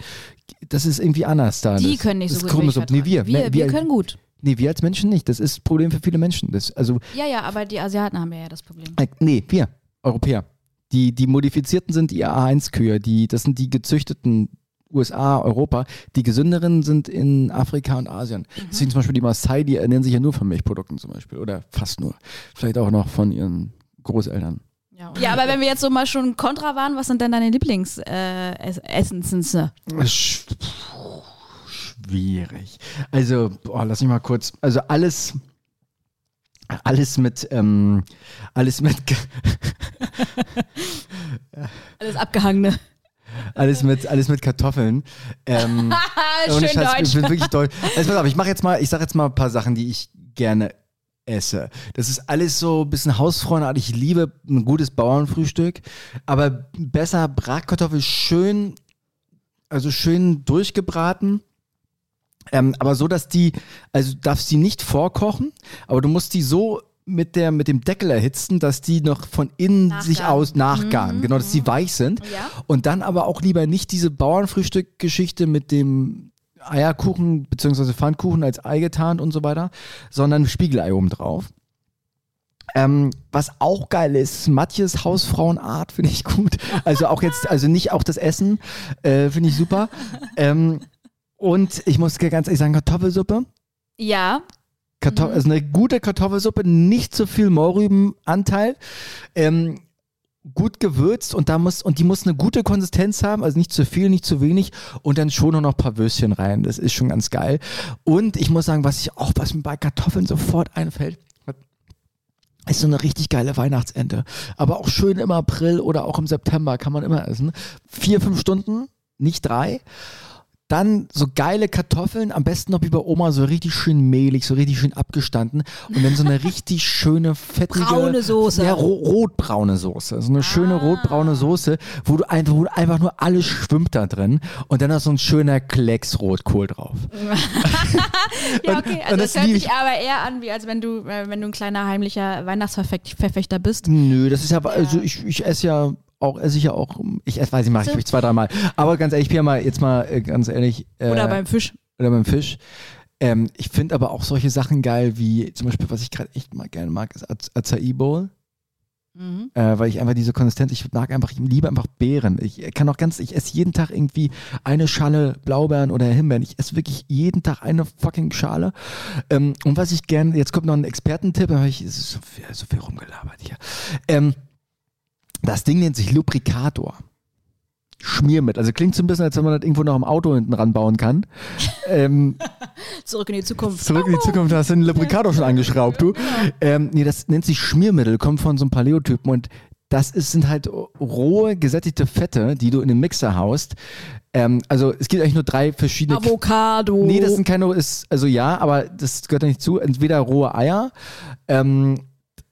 das ist irgendwie anders da. Die können nicht so gut Milch Chromosom. Nee, vertragen. wir. wir, wir, wir können gut. Nee, wir als Menschen nicht. Das ist ein Problem für viele Menschen. Das, also, Ja, ja, aber die Asiaten haben ja das Problem. äh, nee, wir, Europäer. Die, die modifizierten sind die A1-Kühe, die, das sind die gezüchteten USA, Europa. Die gesünderen sind in Afrika und Asien. Mhm. Deswegen zum Beispiel die Maasai, die ernähren sich ja nur von Milchprodukten zum Beispiel. Oder fast nur. Vielleicht auch noch von ihren Großeltern. Ja, ja, aber wenn wir jetzt so mal schon kontra waren, was sind denn deine Lieblings äh, Ess- schwierig. Also, boah, lass mich mal kurz. Also alles, alles mit, ähm, alles mit, [LAUGHS] Alles abgehangene. alles mit, alles mit Kartoffeln. Ähm, [LAUGHS] Schön Scheiß, Ich deutsch. bin wirklich deutsch. Also, pass auf, ich mache jetzt mal, ich sage jetzt mal ein paar Sachen, die ich gerne esse. Das ist alles so ein bisschen hausfrauenartig. Ich liebe ein gutes Bauernfrühstück, aber besser Bratkartoffel schön, also schön durchgebraten. Ähm, aber so, dass die, also du darfst die nicht vorkochen, aber du musst die so mit, der, mit dem Deckel erhitzen, dass die noch von innen Nachgaren. sich aus nachgaren. Genau, dass die weich sind. Ja. Und dann aber auch lieber nicht diese Bauernfrühstück-Geschichte mit dem Eierkuchen bzw. Pfannkuchen als Ei getarnt und so weiter, sondern Spiegelei oben drauf. Ähm, was auch geil ist, Matjes Hausfrauenart finde ich gut. Also auch jetzt, also nicht auch das Essen, äh, finde ich super. [LAUGHS] Ähm, und ich muss ganz ehrlich sagen, Kartoffelsuppe. Ja, Kartoff also eine gute Kartoffelsuppe, nicht so viel Mohrrübenanteil. Ähm, gut gewürzt und da muss und die muss eine gute Konsistenz haben, also nicht zu viel, nicht zu wenig und dann schon noch ein paar Würstchen rein. Das ist schon ganz geil. Und ich muss sagen, was ich auch was mir bei Kartoffeln sofort einfällt, ist so eine richtig geile Weihnachtsente. Aber auch schön im April oder auch im September kann man immer essen. Vier, fünf Stunden, nicht drei. Dann so geile Kartoffeln, am besten noch wie bei Oma, so richtig schön mehlig, so richtig schön abgestanden. Und dann so eine richtig [LAUGHS] schöne, fettige. Braune Soße. Ja, ro rotbraune Soße. So eine schöne rotbraune Soße, wo du, einfach, wo du einfach nur alles schwimmt da drin. Und dann noch so ein schöner Klecks Rotkohl drauf. [LAUGHS] Ja, okay. Also das das hört sich aber eher an, wie als wenn du, äh, wenn du ein kleiner heimlicher Weihnachtsverfechter bist. Nö, das ist ja, also ich, ich esse ja auch, esse ich ja auch, ich esse, weiß ich, mache ich vielleicht zwei, dreimal. Aber ganz ehrlich, ich bin ja mal, jetzt mal äh, ganz ehrlich. Äh, Oder beim Fisch. oder beim Fisch. Ähm, ich finde aber auch solche Sachen geil, wie zum Beispiel, was ich gerade echt mal gerne mag, ist Acai Bowl. Mhm. Äh, weil ich einfach diese Konsistenz, ich mag einfach, ich liebe einfach Beeren. Ich kann auch ganz, ich esse jeden Tag irgendwie eine Schale Blaubeeren oder Himbeeren. Ich esse wirklich jeden Tag eine fucking Schale. Ähm, und was ich gerne, jetzt kommt noch ein Expertentipp, aber ich, es ist so viel, so viel rumgelabert hier. Ähm, das Ding nennt sich Lubrikator. Schmiermittel. Also klingt so ein bisschen, als wenn man das irgendwo noch im Auto hinten ranbauen kann. [LAUGHS] ähm, Zurück in die Zukunft. Zurück in die Zukunft, da hast du den Lubrikator schon angeschraubt, du. Ähm, nee, das nennt sich Schmiermittel, kommt von so einem Paleotypen und das ist, sind halt rohe, gesättigte Fette, die du in den Mixer haust. Ähm, also es gibt eigentlich nur drei verschiedene. Avocado. Nee, das sind keine, ist, also ja, aber das gehört da nicht zu. Entweder rohe Eier, ähm, äh,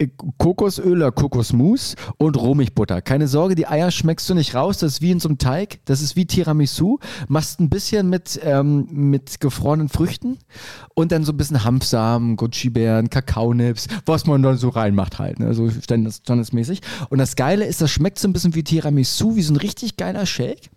Kokosöl oder Kokosmus und Rohmilchbutter. Keine Sorge, die Eier schmeckst du nicht raus. Das ist wie in so einem Teig. Das ist wie Tiramisu. Machst ein bisschen mit, ähm, mit gefrorenen Früchten und dann so ein bisschen Hanfsamen, Gucci-Beeren, Kakaonips, was man dann so reinmacht halt. Ne? So standes- standesmäßig. Und das Geile ist, das schmeckt so ein bisschen wie Tiramisu, wie so ein richtig geiler Shake.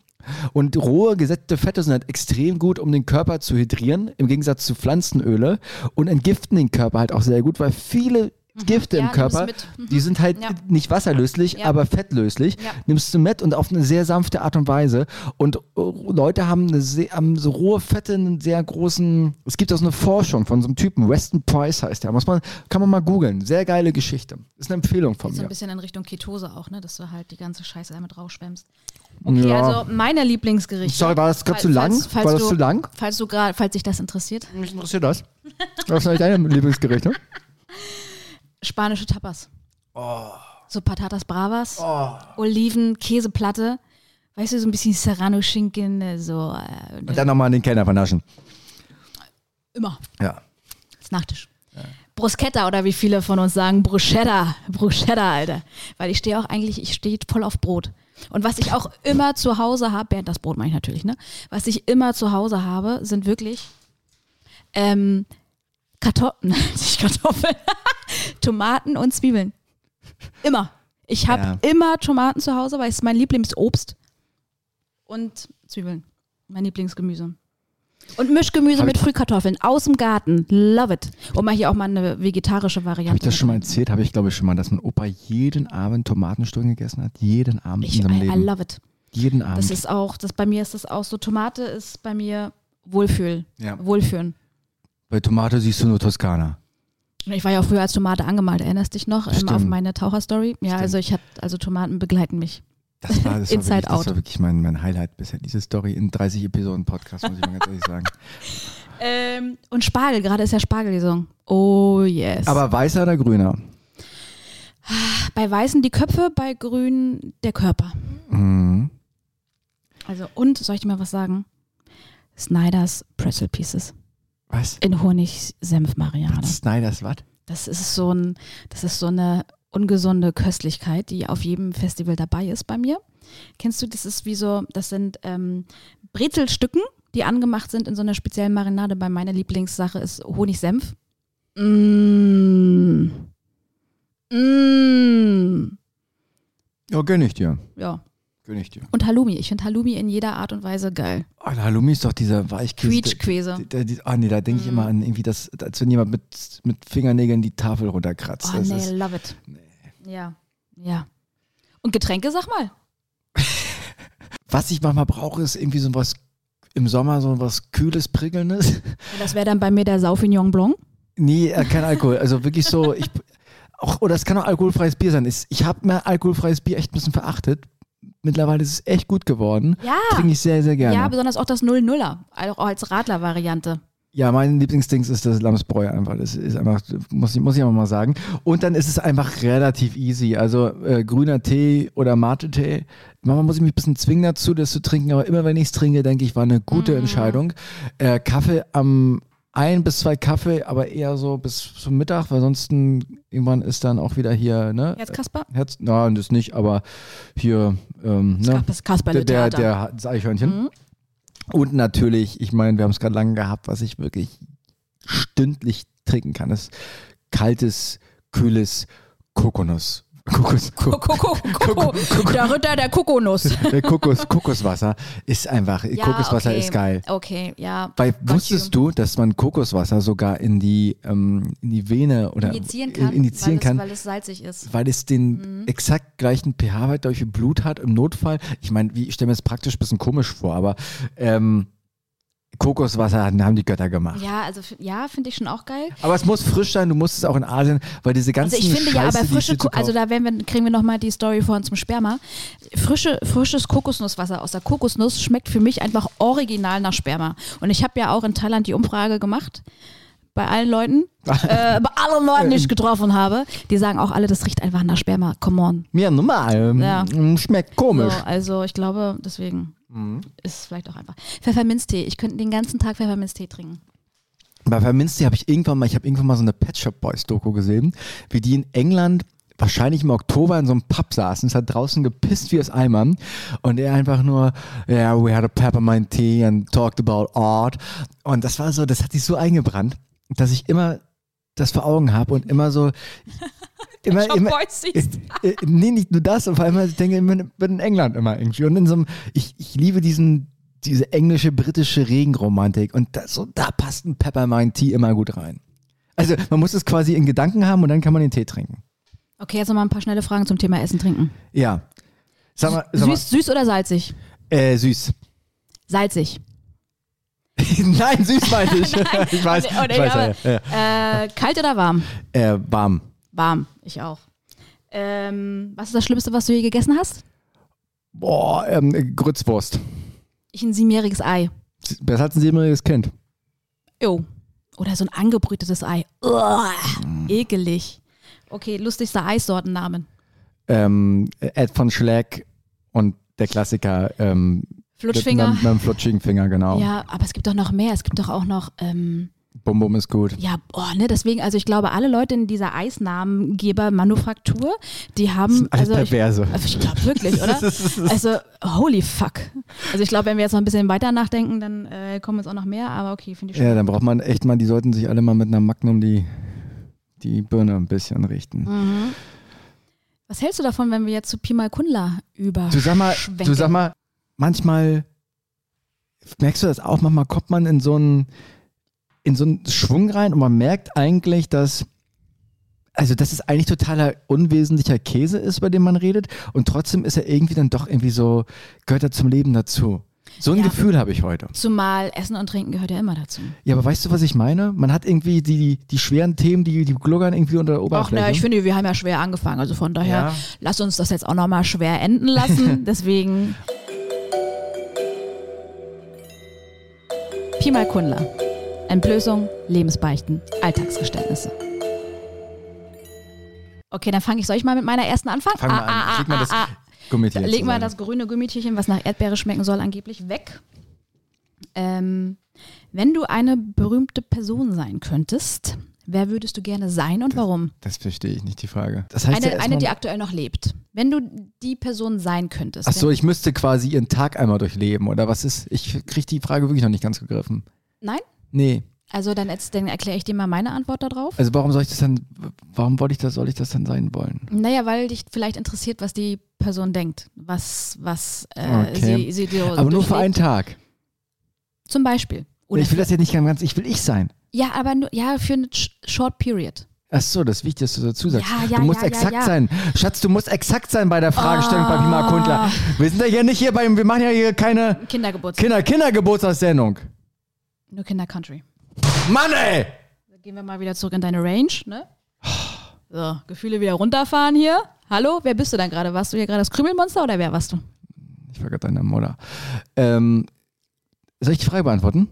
Und rohe gesättigte Fette sind halt extrem gut, um den Körper zu hydrieren, im Gegensatz zu Pflanzenöle und entgiften den Körper halt auch sehr gut, weil viele Gifte Ja, im Körper. Mhm. die sind halt Ja. nicht wasserlöslich, Ja. aber fettlöslich. Nimmst du mit und auf eine sehr sanfte Art und Weise. Und äh, Leute haben, eine haben so rohe Fette einen sehr großen. Es gibt auch so eine Forschung von so einem Typen, Weston Price heißt der. Muss man, kann man mal googeln. Sehr geile Geschichte. Ist eine Empfehlung von So ein mir. bisschen in Richtung Ketose auch, ne? Dass du halt die ganze Scheiße damit rausschwemmst. Okay, also meine Lieblingsgerichte. Sorry, war das gerade zu lang? falls- falls war das du- zu lang? Falls du gerade, falls dich das interessiert. Mich interessiert das. Was sind eigentlich deine Lieblingsgerichte? [LAUGHS] Spanische Tapas. Oh. So Patatas Bravas, Oliven, Käseplatte. Weißt du, so ein bisschen Serrano-Schinken, äh, so äh, Und dann nochmal an den Kellner vernaschen. immer. Ja. Das Nachtisch. Bruschetta oder wie viele von uns sagen, Bruschetta, Bruschetta, Alter. Weil ich stehe auch eigentlich, ich stehe voll auf Brot. Und was ich auch immer zu Hause habe, während das Brot meine ich natürlich, ne? Was ich immer zu Hause habe, sind wirklich ähm, Kartoffeln, [LAUGHS] nicht Kartoffeln, [LAUGHS] Tomaten und Zwiebeln. Immer. Ich habe Ja. immer Tomaten zu Hause, weil es ist mein Lieblingsobst. Und Zwiebeln. Mein Lieblingsgemüse. Und Mischgemüse Hab mit Frühkartoffeln aus dem Garten. Love it. Und mal hier auch mal eine vegetarische Variante. Habe ich das schon mal erzählt? Habe ich glaube ich schon mal, dass mein Opa jeden Abend Tomatenstunden gegessen hat? Jeden Abend. Ich, in seinem I, I Leben. love it. jeden Abend. Das ist auch, das bei mir ist das auch so. Tomate ist bei mir Wohlfühl. ja. Wohlfühlen. Bei Tomate siehst du nur Toskana. Ich war ja auch früher als Tomate angemalt, erinnerst dich noch? Ähm, auf meine Taucherstory. Ja, Stimmt. also ich hatte, also Tomaten begleiten mich. Das war, das [LAUGHS] war Inside wirklich, out. Das war wirklich mein, mein Highlight bisher. Diese Story in 30 Episoden Podcast, muss ich mal ganz ehrlich sagen. [LAUGHS] Ähm, und Spargel, gerade ist ja Spargelsaison. Oh yes. Aber weißer oder grüner? bei Weißen die Köpfe, bei Grün der Körper. Mhm. Also, und soll ich dir mal was sagen? Snyder's Pretzel Pieces Was? in Honig-Senf-Marianne. Snyders was? Das ist so ein, das ist so eine ungesunde Köstlichkeit, die auf jedem Festival dabei ist bei mir. Kennst du, das ist wie so, das sind ähm, Brezelstücken, die angemacht sind in so einer speziellen Marinade. Bei meiner Lieblingssache ist Honig-Senf. Mmh. Mmh. Ja, gönn ich dir. Ja. Ich dir. Und Halloumi. Ich finde Halloumi in jeder Art und Weise geil. Oh, Halloumi ist doch dieser Weichkäse. Quietschkäse. Ah nee, da denke ich immer an irgendwie das, als wenn jemand mit, mit Fingernägeln die Tafel runterkratzt. Oh das nee, ist, love it. Ja, ja. Und Getränke, sag mal. [LAUGHS] was ich manchmal brauche, ist irgendwie so was im Sommer, so was Kühles, Prickelndes. Das wäre dann bei mir der Sauvignon Blanc. Nee, äh, kein Alkohol. Also wirklich so, ich, auch, oder es kann auch alkoholfreies Bier sein. Ich, ich habe mir alkoholfreies Bier echt ein bisschen verachtet. Mittlerweile ist es echt gut geworden. Ja. Trinke ich sehr, sehr gerne. Ja, besonders auch das 0-0er, auch als Radler-Variante. Ja, mein Lieblingsdings ist das Lamsbräu einfach. Das ist einfach, muss ich, muss ich einfach mal sagen. Und dann ist es einfach relativ easy. Also äh, grüner Tee oder Mate-Tee. Manchmal muss ich mich ein bisschen zwingen dazu, das zu trinken, aber immer wenn ich es trinke, denke ich, war eine gute Entscheidung. Äh, Kaffee am ein bis zwei Kaffee, aber eher so bis zum Mittag, weil sonst irgendwann ist dann auch wieder hier, ne? Jetzt Kasper? Herz, nein, das nicht, aber hier, ähm, ne? Das Kasperle der, der, der, das Eichhörnchen. Mhm. Und natürlich, ich meine, wir haben es gerade lange gehabt, was ich wirklich stündlich trinken kann, ist kaltes, kühles Kokonuss. Kokos, Koko, Koko, der Ritter der Kokonuss. Kokos, Kokoswasser ist einfach, Ja, Kokoswasser okay. ist geil. Okay, ja. Weil wusstest du, dass man Kokoswasser sogar in die, ähm, in die Vene oder Injizieren kann, injizieren weil, kann, Es, weil es salzig ist. weil es den exakt gleichen pH-Wert durch Blut hat im Notfall. Ich meine, wie- ich stelle mir das praktisch ein bisschen komisch vor, aber ähm, Kokoswasser haben die Götter gemacht. Ja, also ja, finde ich schon auch geil. Aber es muss frisch sein, du musst es auch in Asien, weil diese ganzen Also ich finde ja, Scheiße, aber die frische, Ko- also da werden wir, kriegen wir nochmal die Story vorhin zum Sperma. Frische, frisches Kokosnusswasser aus der Kokosnuss schmeckt für mich einfach original nach Sperma. Und ich habe ja auch in Thailand die Umfrage gemacht. Bei allen Leuten, [LAUGHS] äh, bei allen Leuten, die ich getroffen habe, die sagen auch alle, das riecht einfach nach Sperma. Come on. Ja, normal. Ja. Mm, Schmeckt komisch. So, also ich glaube, deswegen Mhm. ist es vielleicht auch einfach. Pfefferminztee. Ich könnte den ganzen Tag Pfefferminztee trinken. Bei Verminsti habe ich irgendwann mal, ich habe irgendwann mal so eine Pet Shop Boys Doku gesehen, wie die in England wahrscheinlich im Oktober in so einem Pub saßen, es hat draußen gepisst wie aus Eimern und er einfach nur, yeah, we had a peppermint tea and talked about art und das war so, das hat sich so eingebrannt, dass ich immer das vor Augen habe und immer so [LAUGHS] immer, immer äh, äh, nee, nicht nur das, auf einmal ich denke ich bin in England immer irgendwie und in so einem, ich, ich liebe diesen diese englische, britische Regenromantik und das, so, da passt ein Peppermint Tea immer gut rein. Also man muss es quasi in Gedanken haben und dann kann man den Tee trinken. Okay, jetzt nochmal ein paar schnelle Fragen zum Thema Essen, Trinken. Ja. Sag mal, sag mal Süß, süß oder salzig? äh, süß. Salzig. [LAUGHS] Nein, süß meinte ich. [LAUGHS] ich weiß, nee, ich weiß aber- ja, ja. Äh, kalt oder warm? Äh, warm. Warm, ich auch. Ähm, was ist das Schlimmste, was du je gegessen hast? Boah, ähm, Grützwurst. Ich ein siebenjähriges Ei. Besser als ein siebenjähriges Kind. Jo. Oder so ein angebrütetes Ei. Uah, Mm. ekelig. Okay, lustigster Eissortennamen. Ähm, Ed von Schleck und der Klassiker. Ähm, Flutschfinger. Mit, mit dem flutschigen Finger, genau. Ja, aber es gibt doch noch mehr. Es gibt doch auch noch, ähm, Bum Bum ist gut. ja, boah, ne, deswegen, also ich glaube, alle Leute in dieser Eisnamengeber-Manufaktur, die haben, Alles also ich, Perverse. ich glaube wirklich, oder? [LAUGHS] Also, holy fuck. Also ich glaube, wenn wir jetzt noch ein bisschen weiter nachdenken, dann äh, kommen jetzt auch noch mehr, aber okay, finde ich schon. Ja, dann braucht man echt mal, die sollten sich alle mal mit einer Magnum die, die Birne ein bisschen richten. Mhm. Was hältst du davon, wenn wir jetzt zu Pi mal Kundla über Du sag mal, du sag mal, manchmal merkst du das auch, manchmal kommt man in so einen in so einen Schwung rein und man merkt eigentlich, dass also dass es eigentlich totaler unwesentlicher Käse ist, bei dem man redet und trotzdem ist er irgendwie dann doch irgendwie so gehört er zum Leben dazu. So ein Ja. Gefühl habe ich heute. Zumal Essen und Trinken gehört ja immer dazu. Ja, aber weißt du, was ich meine? Man hat irgendwie die, die schweren Themen, die, die gluggern irgendwie unter der Ach, Oberfläche. naja, ich finde, wir haben ja schwer angefangen. Also von daher, Ja. lass uns das jetzt auch nochmal schwer enden lassen. [LAUGHS] Deswegen. Pi mal Kundler. Entblößung, Lebensbeichten, Alltagsgeständnisse. Okay, dann fange ich, soll ich mal mit meiner ersten anfangen? Fang mal an. Leg mal das Gummitier Da jetzt leg mal das grüne Gummitierchen, was nach Erdbeere schmecken soll, angeblich weg. Ähm, wenn du eine berühmte Person sein könntest, wer würdest du gerne sein und warum? Das verstehe ich nicht, die Frage. Das heißt ja Eine, eine, erstmal- die aktuell noch lebt. Wenn du die Person sein könntest. Ach so, wenn, ich müsste quasi ihren Tag einmal durchleben oder was ist? Ich kriege die Frage wirklich noch nicht ganz gegriffen. nein? Nee. Also dann, dann erkläre ich dir mal meine Antwort darauf. Also warum soll ich das dann, warum wollte ich das, soll ich das dann sein wollen? Naja, weil dich vielleicht interessiert, was die Person denkt. Was, was äh, Okay. sie, sie dir Aber nur für durchlebt. einen Tag. Zum Beispiel. Oder ich will das ja nicht ganz, ich will ich sein. Ja, aber nur, ja, für eine sh- Short Period. Ach so, das ist wichtig, dass du dazu sagst. Ja, ja, du musst ja, exakt sein. Schatz, du musst exakt sein bei der Fragestellung bei Pima Kundler. Wir sind ja hier nicht hier beim, wir machen ja hier keine Kindergeburtstag. Kinder, Kindergeburtstagssendung. nur Kinder Country. Mann ey! Gehen wir mal wieder zurück in deine Range, ne? So, Gefühle wieder runterfahren hier. Hallo, wer bist du denn gerade? Warst du hier gerade das Krümelmonster oder wer warst du? Ich war gerade deine Mutter. Ähm, soll ich die Frage beantworten?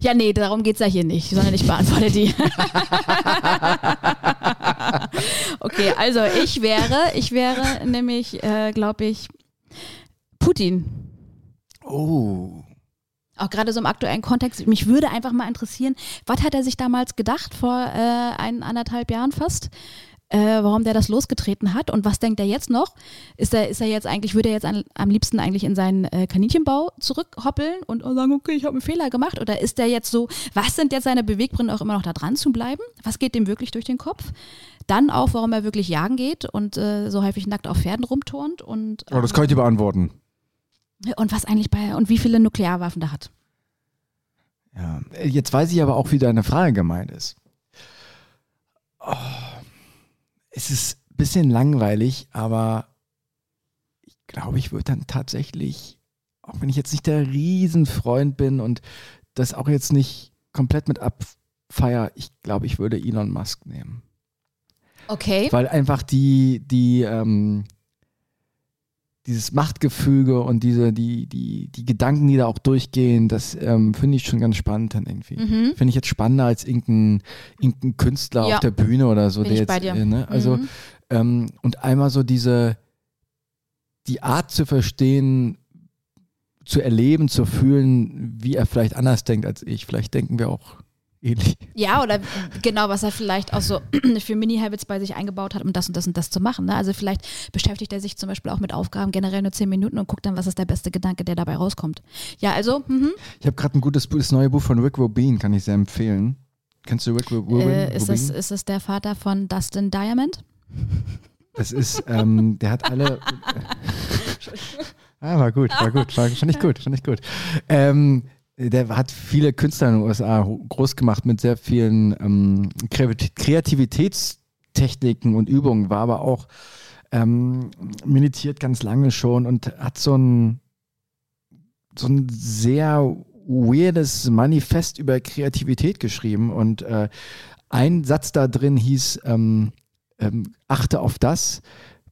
Ja, nee, darum geht's ja hier nicht, sondern ich beantworte die. [LAUGHS] okay, also ich wäre, ich wäre nämlich, äh, glaube ich, Putin. Oh. Auch gerade so im aktuellen Kontext. Mich würde einfach mal interessieren, was hat er sich damals gedacht, vor äh, ein, anderthalb Jahren fast? Äh, warum der das losgetreten hat und was denkt er jetzt noch? Ist er, ist er jetzt eigentlich, würde er jetzt an, am liebsten eigentlich in seinen äh, Kaninchenbau zurückhoppeln und sagen, okay, ich habe einen Fehler gemacht? Oder ist er jetzt so, was sind jetzt seine Beweggründe, auch immer noch da dran zu bleiben? Was geht dem wirklich durch den Kopf? Dann auch, warum er wirklich jagen geht und äh, so häufig nackt auf Pferden rumturnt und, Oh, das kann ich dir beantworten. und was eigentlich bei und wie viele Nuklearwaffen der hat. Ja. Jetzt weiß ich aber auch, wie deine Frage gemeint ist. Oh, es ist ein bisschen langweilig, aber ich glaube, ich würde dann tatsächlich, auch wenn ich jetzt nicht der Riesenfreund bin und das auch jetzt nicht komplett mit abfeier, ich glaube, ich würde Elon Musk nehmen. Okay. Weil einfach die, die, ähm, dieses Machtgefüge und diese, die, die, die Gedanken, die da auch durchgehen, das ähm, finde ich schon ganz spannend dann irgendwie. Mhm. Finde ich jetzt spannender als irgendein, irgendein Künstler Ja. auf der Bühne oder so, Bin der jetzt. Äh, ne? also Mhm. ähm, und einmal so diese, die Art zu verstehen, zu erleben, zu fühlen, wie er vielleicht anders denkt als ich. Vielleicht denken wir auch ähnlich. Ja, oder genau, was er vielleicht auch so [CLEARS THROAT] für Mini-Habits bei sich eingebaut hat, um das und das und das zu machen. Ne? Also vielleicht beschäftigt er sich zum Beispiel auch mit Aufgaben generell nur zehn Minuten und guckt dann, was ist der beste Gedanke, der dabei rauskommt. Ja, also, mhm. Ich habe gerade ein gutes Buch, das neue Buch von Rick Rubin, kann ich sehr empfehlen. Kennst du Rick Rubin? äh, ist, das, Rubin? ist das der Vater von Dustin Diamond? Das ist, ähm, der hat alle. [LAUGHS] ah, war gut, war gut, war, fand ich gut, fand ich gut. Ähm, der hat viele Künstler in den USA groß gemacht mit sehr vielen ähm, Kreativit- Kreativitätstechniken und Übungen, war aber auch ähm, meditiert ganz lange schon und hat so ein, so ein sehr weirdes Manifest über Kreativität geschrieben und äh, ein Satz da drin hieß, ähm, ähm, achte auf das,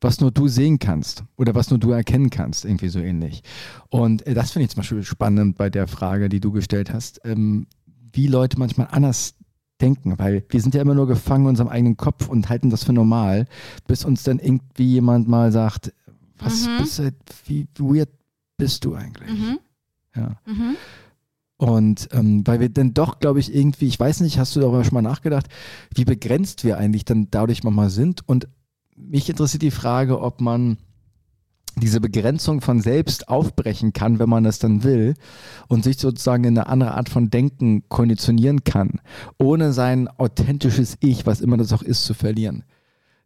was nur du sehen kannst oder was nur du erkennen kannst, irgendwie so ähnlich. Und äh, das finde ich zum Beispiel spannend bei der Frage, die du gestellt hast, ähm, wie Leute manchmal anders denken, weil wir sind ja immer nur gefangen in unserem eigenen Kopf und halten das für normal, bis uns dann irgendwie jemand mal sagt, was Mhm. bist du, wie weird bist du eigentlich? Mhm. Ja. Mhm. Und ähm, weil wir dann doch, glaube ich, irgendwie, ich weiß nicht, hast du darüber schon mal nachgedacht, wie begrenzt wir eigentlich dann dadurch manchmal sind? Und mich interessiert die Frage, ob man diese Begrenzung von selbst aufbrechen kann, wenn man das dann will und sich sozusagen in eine andere Art von Denken konditionieren kann, ohne sein authentisches Ich, was immer das auch ist, zu verlieren.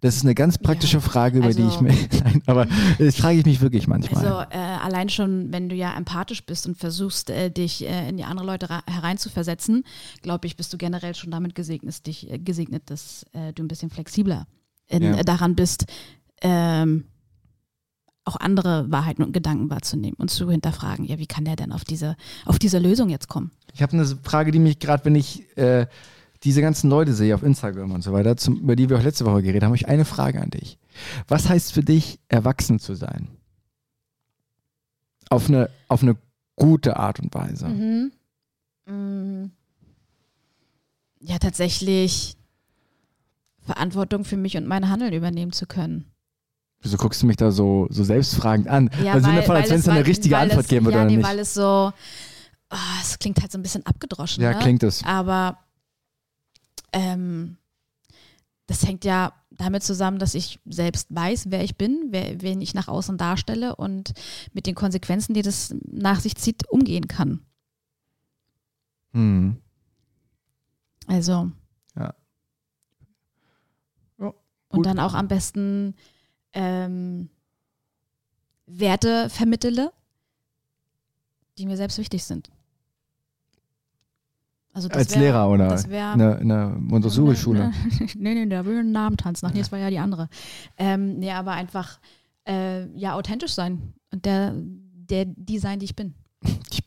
Das ist eine ganz praktische Ja, Frage, über die ich also- mir, [LAUGHS] nein, aber das frage ich mich wirklich manchmal. Also äh, allein schon, wenn du ja empathisch bist und versuchst, äh, dich äh, in die andere Leute hereinzuversetzen, glaube ich, bist du generell schon damit gesegnet, dich, äh, gesegnet dass äh, du ein bisschen flexibler in, Ja. daran bist, ähm, auch andere Wahrheiten und Gedanken wahrzunehmen und zu hinterfragen, ja, wie kann der denn auf diese, auf diese Lösung jetzt kommen? Ich habe eine Frage, die mich gerade, wenn ich äh, diese ganzen Leute sehe auf Instagram und so weiter, zum, über die wir auch letzte Woche geredet haben, habe ich eine Frage an dich. Was heißt für dich, erwachsen zu sein? Auf eine, auf eine gute Art und Weise. Mhm. Mm. Ja, tatsächlich Verantwortung für mich und mein Handeln übernehmen zu können. Wieso guckst du mich da so, so selbstfragend an? Ja, also im Sinne von, als wenn es eine weil- richtige weil Antwort es, geben würde ja, oder nee, nicht. weil es so, ah, es klingt halt so ein bisschen abgedroschen. Ja, ne? klingt es. Aber ähm, das hängt ja damit zusammen, dass ich selbst weiß, wer ich bin, wer, wen ich nach außen darstelle und mit den Konsequenzen, die das nach sich zieht, umgehen kann. Hm. Also. Ja. Ja, gut. und dann auch am besten ähm, Werte vermittele, die mir selbst wichtig sind. Also das Als wär- Lehrer oder das wär- in der, in der Montessori-Schule. [LAUGHS] nee, nee, da will ein Namen tanzen. Ach nee, das war ja die andere. Ähm, nee, aber einfach äh, ja authentisch sein und der, der die sein, die ich bin.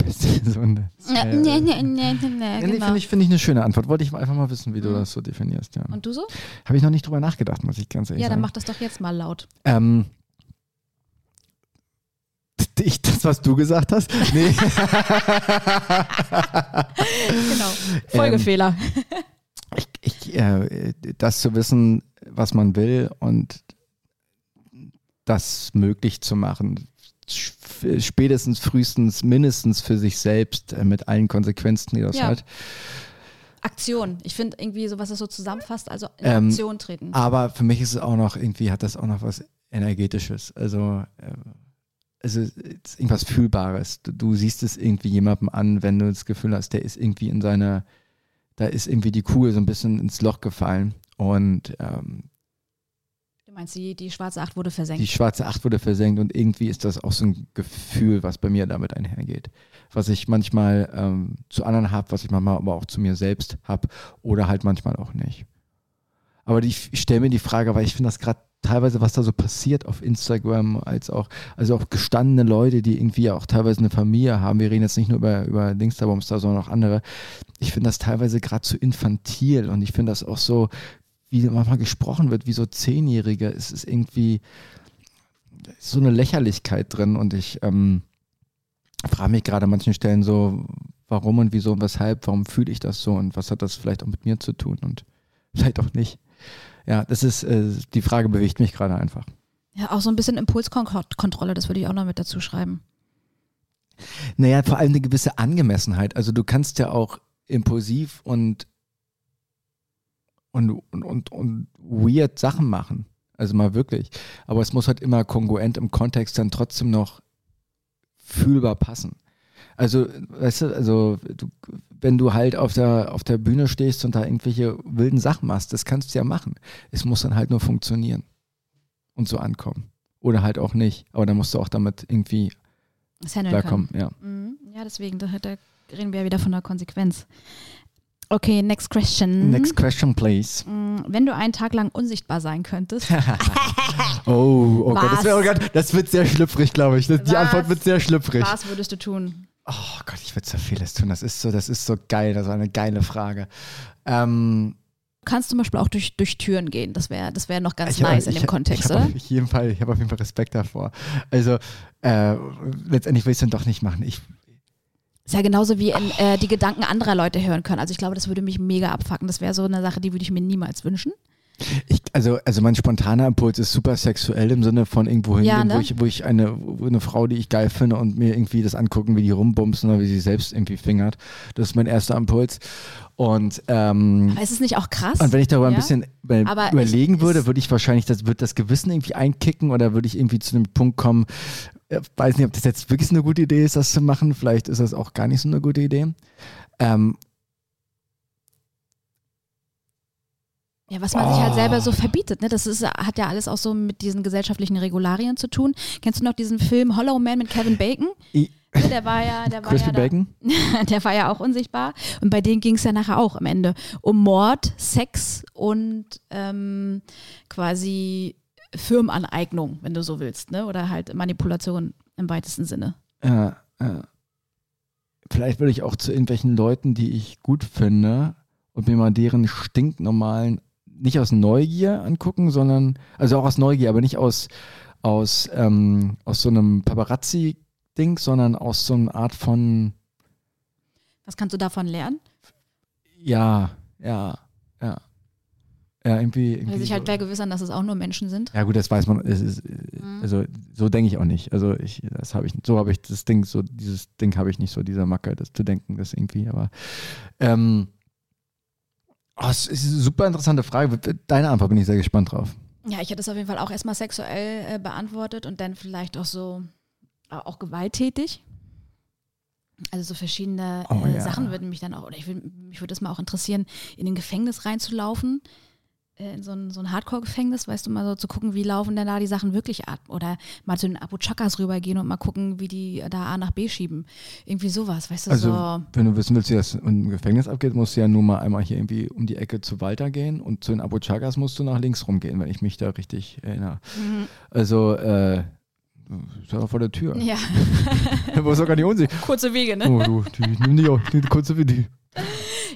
[LAUGHS] So eine, Ja, nee, nee, nee, nee, Ja, genau. finde ich, finde ich eine schöne Antwort. Wollte ich einfach mal wissen, wie du Mhm. das so definierst. Ja. Und du so? Habe ich noch nicht drüber nachgedacht, muss ich ganz ehrlich Ja, dann sagen. mach das doch jetzt mal laut. Ähm, [LAUGHS] ich, das, was du gesagt hast? [LAUGHS] Nee. Genau. Folgefehler. ich, ich, äh, das zu wissen, was man will und das möglich zu machen. Sp- Spätestens, frühestens, mindestens für sich selbst äh, mit allen Konsequenzen, die das Ja. hat. Aktion. Ich finde irgendwie so, was das so zusammenfasst, also in Ähm, Aktion treten. Aber für mich ist es auch noch irgendwie, hat das auch noch was Energetisches. Also, äh, also es ist irgendwas Fühlbares. Du, du siehst es irgendwie jemandem an, wenn du das Gefühl hast, der ist irgendwie in seiner, da ist irgendwie die Kugel so ein bisschen ins Loch gefallen. Und ähm, meinst, die, die schwarze Acht wurde versenkt. die schwarze Acht wurde versenkt und irgendwie ist das auch so ein Gefühl, was bei mir damit einhergeht. Was ich manchmal ähm, zu anderen habe, was ich manchmal aber auch zu mir selbst habe oder halt manchmal auch nicht. Aber die, ich stelle mir die Frage, weil ich finde das gerade teilweise, was da so passiert auf Instagram, als auch, also auch gestandene Leute, die irgendwie auch teilweise eine Familie haben. Wir reden jetzt nicht nur über, über Dingsda-Bumster, sondern auch andere. Ich finde das teilweise gerade zu infantil und ich finde das auch so, wie manchmal gesprochen wird, wie so Zehnjährige. Es ist irgendwie so eine Lächerlichkeit drin und ich ähm, frage mich gerade an manchen Stellen so, warum und wieso und weshalb, warum fühle ich das so und was hat das vielleicht auch mit mir zu tun und [LAUGHS] vielleicht auch nicht. Ja, das ist, äh, die Frage bewegt mich gerade einfach. Ja, auch so ein bisschen Impulskontrolle, das würde ich auch noch mit dazu schreiben. Naja, vor allem eine gewisse Angemessenheit. Also du kannst ja auch impulsiv und, und, und, und, und weird Sachen machen. Also mal wirklich. Aber es muss halt immer kongruent im Kontext dann trotzdem noch fühlbar passen. Also, weißt du, also du, wenn du halt auf der, auf der Bühne stehst und da irgendwelche wilden Sachen machst, das kannst du ja machen. Es muss dann halt nur funktionieren und so ankommen. Oder halt auch nicht. Aber dann musst du auch damit irgendwie handeln klarkommen. Ja. Mhm. Ja, deswegen, da, da reden wir ja wieder von der Konsequenz. Okay, next question. Next question, please. Mm, Wenn du einen Tag lang unsichtbar sein könntest, [LAUGHS] Oh, oh Gott, das, wär, oh Gott, das wird sehr schlüpfrig, glaube ich. Das, die? Antwort wird sehr schlüpfrig. was würdest du tun? Oh Gott, ich würde so vieles tun. Das ist so, das ist so geil. Das ist eine geile Frage. Ähm, Du kannst zum Beispiel auch durch, durch Türen gehen. Das wäre das wär noch ganz ich hab- nice in ich dem hab- Kontext, ich oder? auf jeden Fall, ich habe auf jeden Fall Respekt davor. Also äh, letztendlich will ich es dann doch nicht machen. Ich, Ist ja genauso wie in, äh, die Gedanken anderer Leute hören können. Also ich glaube, das würde mich mega abfacken. Das wäre so eine Sache, die würde ich mir niemals wünschen. ich, also, also mein spontaner Impuls ist super sexuell im Sinne von irgendwo hingehen, Ja, ne? wo, ich, wo ich eine, wo eine Frau, die ich geil finde und mir irgendwie das angucken, wie die rumbumsen oder wie sie selbst irgendwie fingert. Das ist mein erster Impuls. Und ähm, Aber ist es nicht auch krass? Und wenn ich darüber ein Ja? bisschen über- Aber überlegen ich- würde, würde ich wahrscheinlich, das wird das Gewissen irgendwie einkicken oder würde ich irgendwie zu einem Punkt kommen, äh, weiß nicht, ob das jetzt wirklich eine gute Idee ist, das zu machen. Vielleicht ist das auch gar nicht so eine gute Idee. Ähm, Ja, was man sich halt Oh. selber so verbietet, ne? Das ist, hat ja alles auch so mit diesen gesellschaftlichen Regularien zu tun. Kennst du noch diesen Film Hollow Man mit Kevin Bacon? I- Ne, Der war ja, der war Crispy ja da, Bacon? [LAUGHS] der war ja auch unsichtbar. Und bei denen ging es ja nachher auch am Ende um Mord, Sex und ähm, quasi Firmenaneignung, wenn du so willst, ne? Oder halt Manipulation im weitesten Sinne. Ja, ja. Vielleicht würde ich auch zu irgendwelchen Leuten, die ich gut finde und mir mal deren stinknormalen, nicht aus Neugier angucken, sondern, also auch aus Neugier, aber nicht aus, aus, ähm, aus so einem Paparazzi-Ding, sondern aus so einer Art von, Was kannst du davon lernen? ja, ja, ja. Ja, irgendwie. irgendwie Weil sich halt vergewissern, dass es auch nur Menschen sind. Ja gut, das weiß man. Ist, Mhm. Also so denke ich auch nicht. Also ich, das habe ich, so habe ich das Ding, so dieses Ding habe ich nicht so dieser Macke, das zu denken, das irgendwie. Aber ähm, oh, es ist eine super interessante Frage. Deine Antwort bin ich sehr gespannt drauf. Ja, ich hätte es auf jeden Fall auch erstmal sexuell äh, beantwortet und dann vielleicht auch so, auch gewalttätig. Also so verschiedene Oh äh, ja. Sachen würden mich dann auch, oder ich würd, mich würde es mal auch interessieren, in ein Gefängnis reinzulaufen, in so ein, so ein Hardcore-Gefängnis, weißt du, mal so zu gucken, wie laufen denn da die Sachen wirklich ab. Oder mal zu den Abu-Chakas rübergehen und mal gucken, wie die da A nach B schieben. Irgendwie sowas, weißt du, Also so. wenn du wissen willst, wie das im Gefängnis abgeht, musst du ja nur mal einmal hier irgendwie um die Ecke zu Walter gehen und zu den Abu Chagas musst du nach links rumgehen, wenn ich mich da richtig erinnere. Mhm. Also äh, ist ja vor der Tür. Ja, [LAUGHS] Wo ist doch gar nicht unsicher. kurze Wege, ne? Oh, du, die, nimm die, auch- die kurze wie die.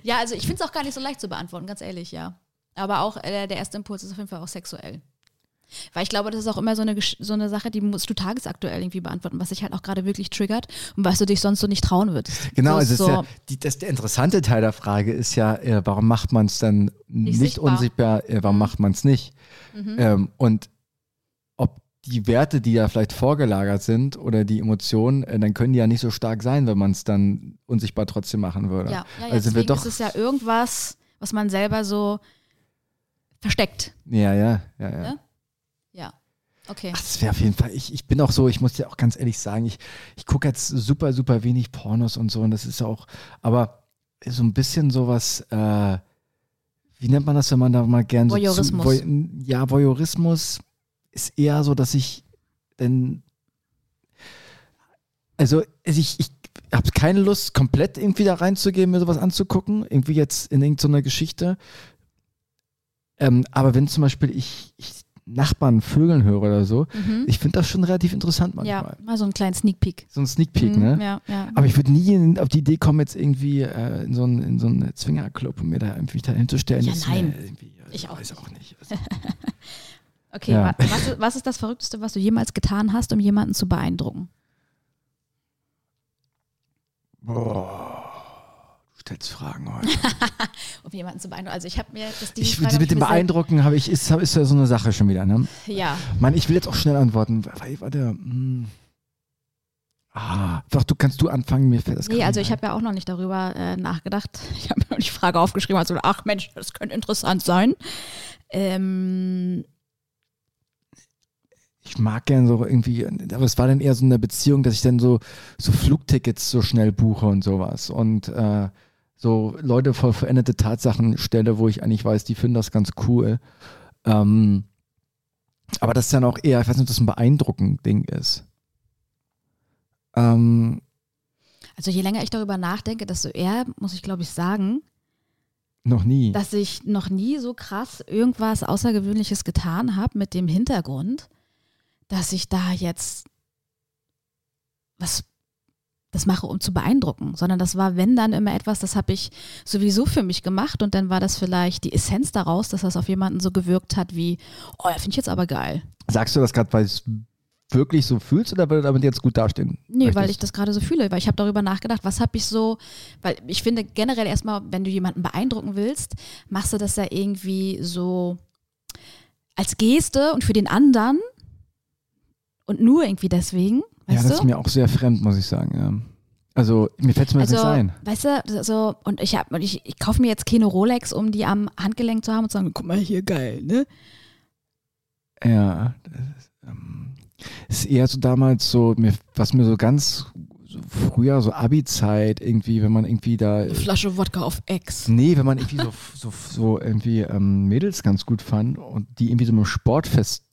Ja, also ich finde es auch gar nicht so leicht zu beantworten, ganz ehrlich, ja. Aber auch äh, der erste Impuls ist auf jeden Fall auch sexuell. Weil ich glaube, das ist auch immer so eine, so eine Sache, die musst du tagesaktuell irgendwie beantworten, was dich halt auch gerade wirklich triggert und was du dich sonst so nicht trauen würdest. Genau, so, also so, ist ja, die, das, der interessante Teil der Frage ist ja, äh, warum macht man es dann nicht, sichtbar. unsichtbar, äh, warum macht man es nicht? Mhm. Ähm, und ob die Werte, die da vielleicht vorgelagert sind oder die Emotionen, äh, dann können die ja nicht so stark sein, wenn man es dann unsichtbar trotzdem machen würde. ja, ja, ja also wir doch, ist es ja irgendwas, was man selber so versteckt. ja, ja, ja, ja. Ja? Ja. Okay. Ach, das wäre auf jeden Fall, ich, ich bin auch so, ich muss dir auch ganz ehrlich sagen, ich, ich gucke jetzt super, super wenig Pornos und so und das ist ja auch, aber so ein bisschen sowas, äh, wie nennt man das, wenn man da mal gern so Voyeurismus. Zu, Voy, ja, Voyeurismus ist eher so, dass ich denn, also also ich, ich habe keine Lust, komplett irgendwie da reinzugehen, mir sowas anzugucken, irgendwie jetzt in irgendeiner Geschichte. Ähm, aber wenn zum Beispiel ich, ich Nachbarn Vögeln höre oder so, Mhm. ich finde das schon relativ interessant manchmal. Ja, mal so einen kleinen Sneak Peek. So ein Sneak Peek, Mhm, ne? Ja, ja. Aber ich würde nie in, auf die Idee kommen, jetzt irgendwie äh, in so einen, in so einen Zwingerclub und mir da irgendwie da hinzustellen. Ja, nein. Also Ich auch weiß auch nicht. Also, [LAUGHS] Okay, Ja. wa was, ist- was ist das Verrückteste, was du jemals getan hast, um jemanden zu beeindrucken? boah, stellst Fragen heute. [LAUGHS] Um jemanden zu beeindrucken. Also ich habe mir das die Ich, Frage mit dem Beeindrucken habe ich, ist, ist ja so eine Sache schon wieder, ne? Ja, Mann, ich will jetzt auch schnell antworten. Warte, hm. Ah, doch, du kannst du anfangen, mir fällt das nee, also ich habe ja auch noch nicht darüber äh, nachgedacht. [LAUGHS] Ich habe mir die Frage aufgeschrieben, also ach Mensch, das könnte interessant sein. Ähm, ich mag gern so irgendwie, aber es war dann eher so eine Beziehung, dass ich dann so, so Flugtickets so schnell buche und sowas. Und äh, so Leute vor veränderte Tatsachen stelle, wo ich eigentlich weiß, die finden das ganz cool. Ähm, aber das ist dann auch eher, ich weiß nicht, ob das ein beeindruckend Ding ist. Ähm, also je länger ich darüber nachdenke, desto eher muss ich glaube ich sagen, noch nie. dass ich noch nie so krass irgendwas Außergewöhnliches getan habe mit dem Hintergrund, dass ich da jetzt was das mache, um zu beeindrucken, sondern das war, wenn dann immer etwas, das habe ich sowieso für mich gemacht und dann war das vielleicht die Essenz daraus, dass das auf jemanden so gewirkt hat wie, oh, ja, finde ich jetzt aber geil. Sagst du das gerade, weil es wirklich so fühlst oder weil du damit jetzt gut dastehen? Nee, weil möchtest? ich das gerade so fühle, weil ich habe darüber nachgedacht, was habe ich so, weil ich finde generell erstmal, wenn du jemanden beeindrucken willst, machst du das ja irgendwie so als Geste und für den anderen und nur irgendwie deswegen, Ja, weißt das du? ist mir auch sehr fremd, muss ich sagen. Ja. Also, mir fällt es mir also, nicht ein. weißt du, so, und ich ich, ich kaufe mir jetzt keine Rolex, um die am Handgelenk zu haben und zu sagen, guck mal hier, geil, ne? Ja, das ist, ähm, ist eher so damals so, mir, was mir so ganz so früher, so Abi-Zeit irgendwie, wenn man irgendwie da. Eine Flasche Wodka auf Ex. Nee, wenn man irgendwie so, so, so irgendwie ähm, Mädels ganz gut fand und die irgendwie so einem Sportfest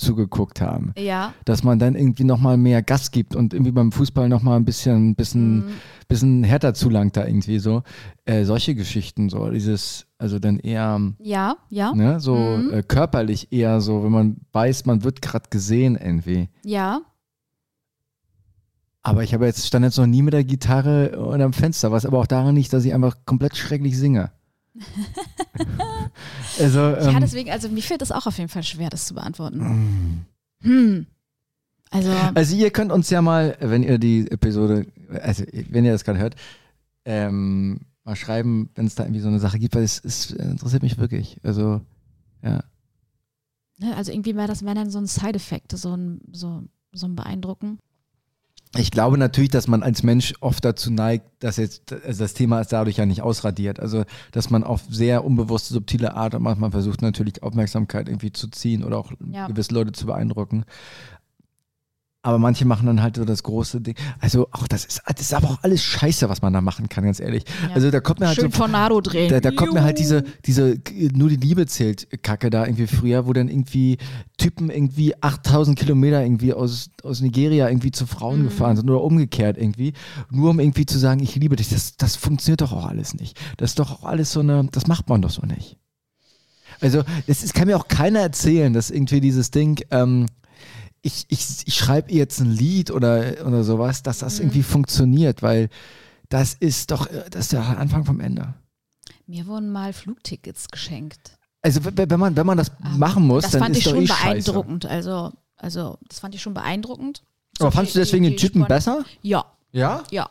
zugeguckt haben, Ja. dass man dann irgendwie nochmal mehr Gas gibt und irgendwie beim Fußball nochmal ein bisschen, bisschen, Mhm. bisschen härter zulangt da irgendwie so. Äh, solche Geschichten, so dieses, also dann eher, Ja, ja, ne, so Mhm. äh, körperlich eher so, wenn man weiß, man wird gerade gesehen irgendwie. ja. Aber ich habe jetzt, stand jetzt noch nie mit der Gitarre unterm Fenster, was aber auch daran liegt, dass ich einfach komplett schrecklich singe. [LAUGHS] also, Ja, ähm, deswegen, also mir fällt es auch auf jeden Fall schwer, das zu beantworten. Hm. Also, also ihr könnt uns ja mal, wenn ihr die Episode, also wenn ihr das gerade hört, ähm, mal schreiben, wenn es da irgendwie so eine Sache gibt, weil es, es interessiert mich wirklich. Also, ja. ne, also irgendwie wäre das wäre dann so ein Side-Effekt, so ein, so, so ein Beeindrucken. Ich glaube natürlich, dass man als Mensch oft dazu neigt, dass jetzt, also das Thema ist dadurch ja nicht ausradiert. Also, dass man auf sehr unbewusste, subtile Art und manchmal versucht natürlich Aufmerksamkeit irgendwie zu ziehen oder auch Ja. gewisse Leute zu beeindrucken. Aber manche machen dann halt so das große Ding. Also auch das ist, das ist aber auch alles Scheiße, was man da machen kann, ganz ehrlich. Ja. Also da kommt mir halt Schön so, Tornado drehen. da, da kommt mir halt diese, diese nur die Liebe zählt Kacke da irgendwie früher, wo dann irgendwie Typen irgendwie 8000 Kilometer irgendwie aus, aus Nigeria irgendwie zu Frauen Mhm. gefahren sind oder umgekehrt irgendwie, nur um irgendwie zu sagen, ich liebe dich. Das, das funktioniert doch auch alles nicht. Das ist doch auch alles so eine, das macht man doch so nicht. Also es ist, kann mir auch keiner erzählen, dass irgendwie dieses Ding, ähm, ich, ich, ich schreibe jetzt ein Lied oder, oder sowas, dass das irgendwie funktioniert, weil das ist doch, das ist der Anfang vom Ende. Mir wurden mal Flugtickets geschenkt. Also wenn man, wenn man das machen muss, das dann fand ist ich doch schon eh scheiße. beeindruckend. Also, also, das fand ich schon beeindruckend. Aber fandst du deswegen den Typen besser? Ja, Ja? ja.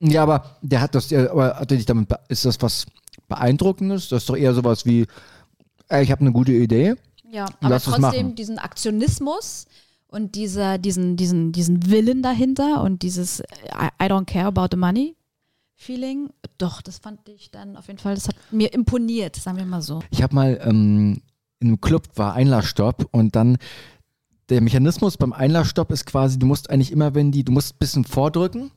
Ja, aber der hat das, aber hat er dich damit, ist das was Beeindruckendes? Das ist doch eher sowas wie, ich habe eine gute Idee. Ja, aber Lass trotzdem diesen Aktionismus und dieser, diesen, diesen, diesen Willen dahinter und dieses I, I don't care about the money Feeling, doch, das fand ich dann auf jeden Fall, das hat mir imponiert, sagen wir mal so. Ich habe mal ähm, in einem Club war Einlassstopp und dann der Mechanismus beim Einlassstopp ist quasi, du musst eigentlich immer, wenn die, du musst ein bisschen vordrücken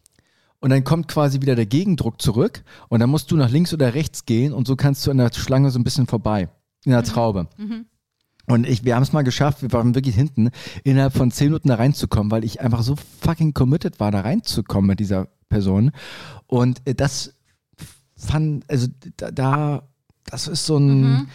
und dann kommt quasi wieder der Gegendruck zurück und dann musst du nach links oder rechts gehen und so kannst du an der Schlange so ein bisschen vorbei, in der Traube. Und ich, wir haben es mal geschafft, wir waren wirklich hinten, innerhalb von zehn Minuten da reinzukommen, weil ich einfach so fucking committed war, da reinzukommen mit dieser Person. Und äh, das fand, also da, da das ist so ein,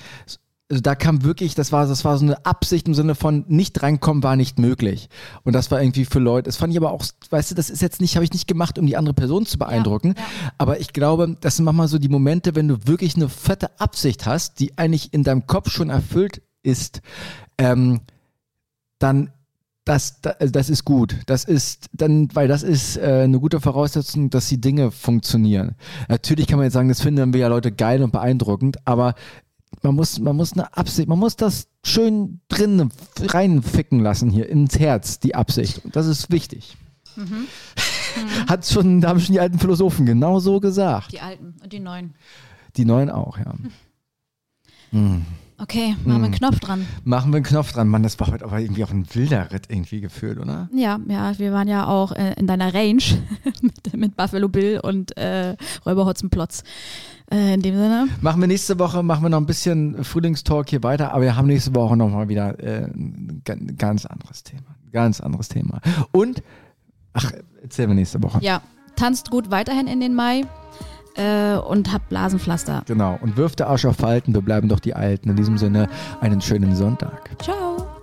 also da kam wirklich, das war, das war so eine Absicht im Sinne von nicht reinkommen war nicht möglich. Und das war irgendwie für Leute, das fand ich aber auch, weißt du, das ist jetzt nicht, habe ich nicht gemacht, um die andere Person zu beeindrucken. ja. Aber ich glaube, das sind manchmal so die Momente, wenn du wirklich eine fette Absicht hast, die eigentlich in deinem Kopf schon erfüllt ist, ähm, dann das, da- also das ist gut. Das ist dann, weil das ist äh, eine gute Voraussetzung, dass die Dinge funktionieren. Natürlich kann man jetzt sagen, das finden wir ja Leute geil und beeindruckend, aber man muss, man muss eine Absicht, man muss das schön drin reinficken lassen hier ins Herz, die Absicht. Und das ist wichtig. [LAUGHS] Hat schon, da haben schon die alten Philosophen genau so gesagt. Die alten und die neuen. Die neuen auch, ja. [LAUGHS] Okay, machen wir einen Knopf dran. Machen wir einen Knopf dran. Mann, das war heute aber irgendwie auch ein wilder Ritt irgendwie gefühlt, oder? Ja, ja, wir waren ja auch äh, in deiner Range [LAUGHS] mit, mit Buffalo Bill und äh, Räuber Hotzenplotz. Äh, in dem Sinne. Machen wir nächste Woche, machen wir noch ein bisschen Frühlingstalk hier weiter, aber wir haben nächste Woche nochmal wieder äh, ein ganz anderes Thema. Ganz anderes Thema. Und, ach, erzählen wir nächste Woche. Ja, tanzt gut weiterhin in den Mai äh, und habt Blasenpflaster. Genau. Und wirft der Arsch auf Falten, wir bleiben doch die Alten. In diesem Sinne, einen schönen Sonntag. Ciao.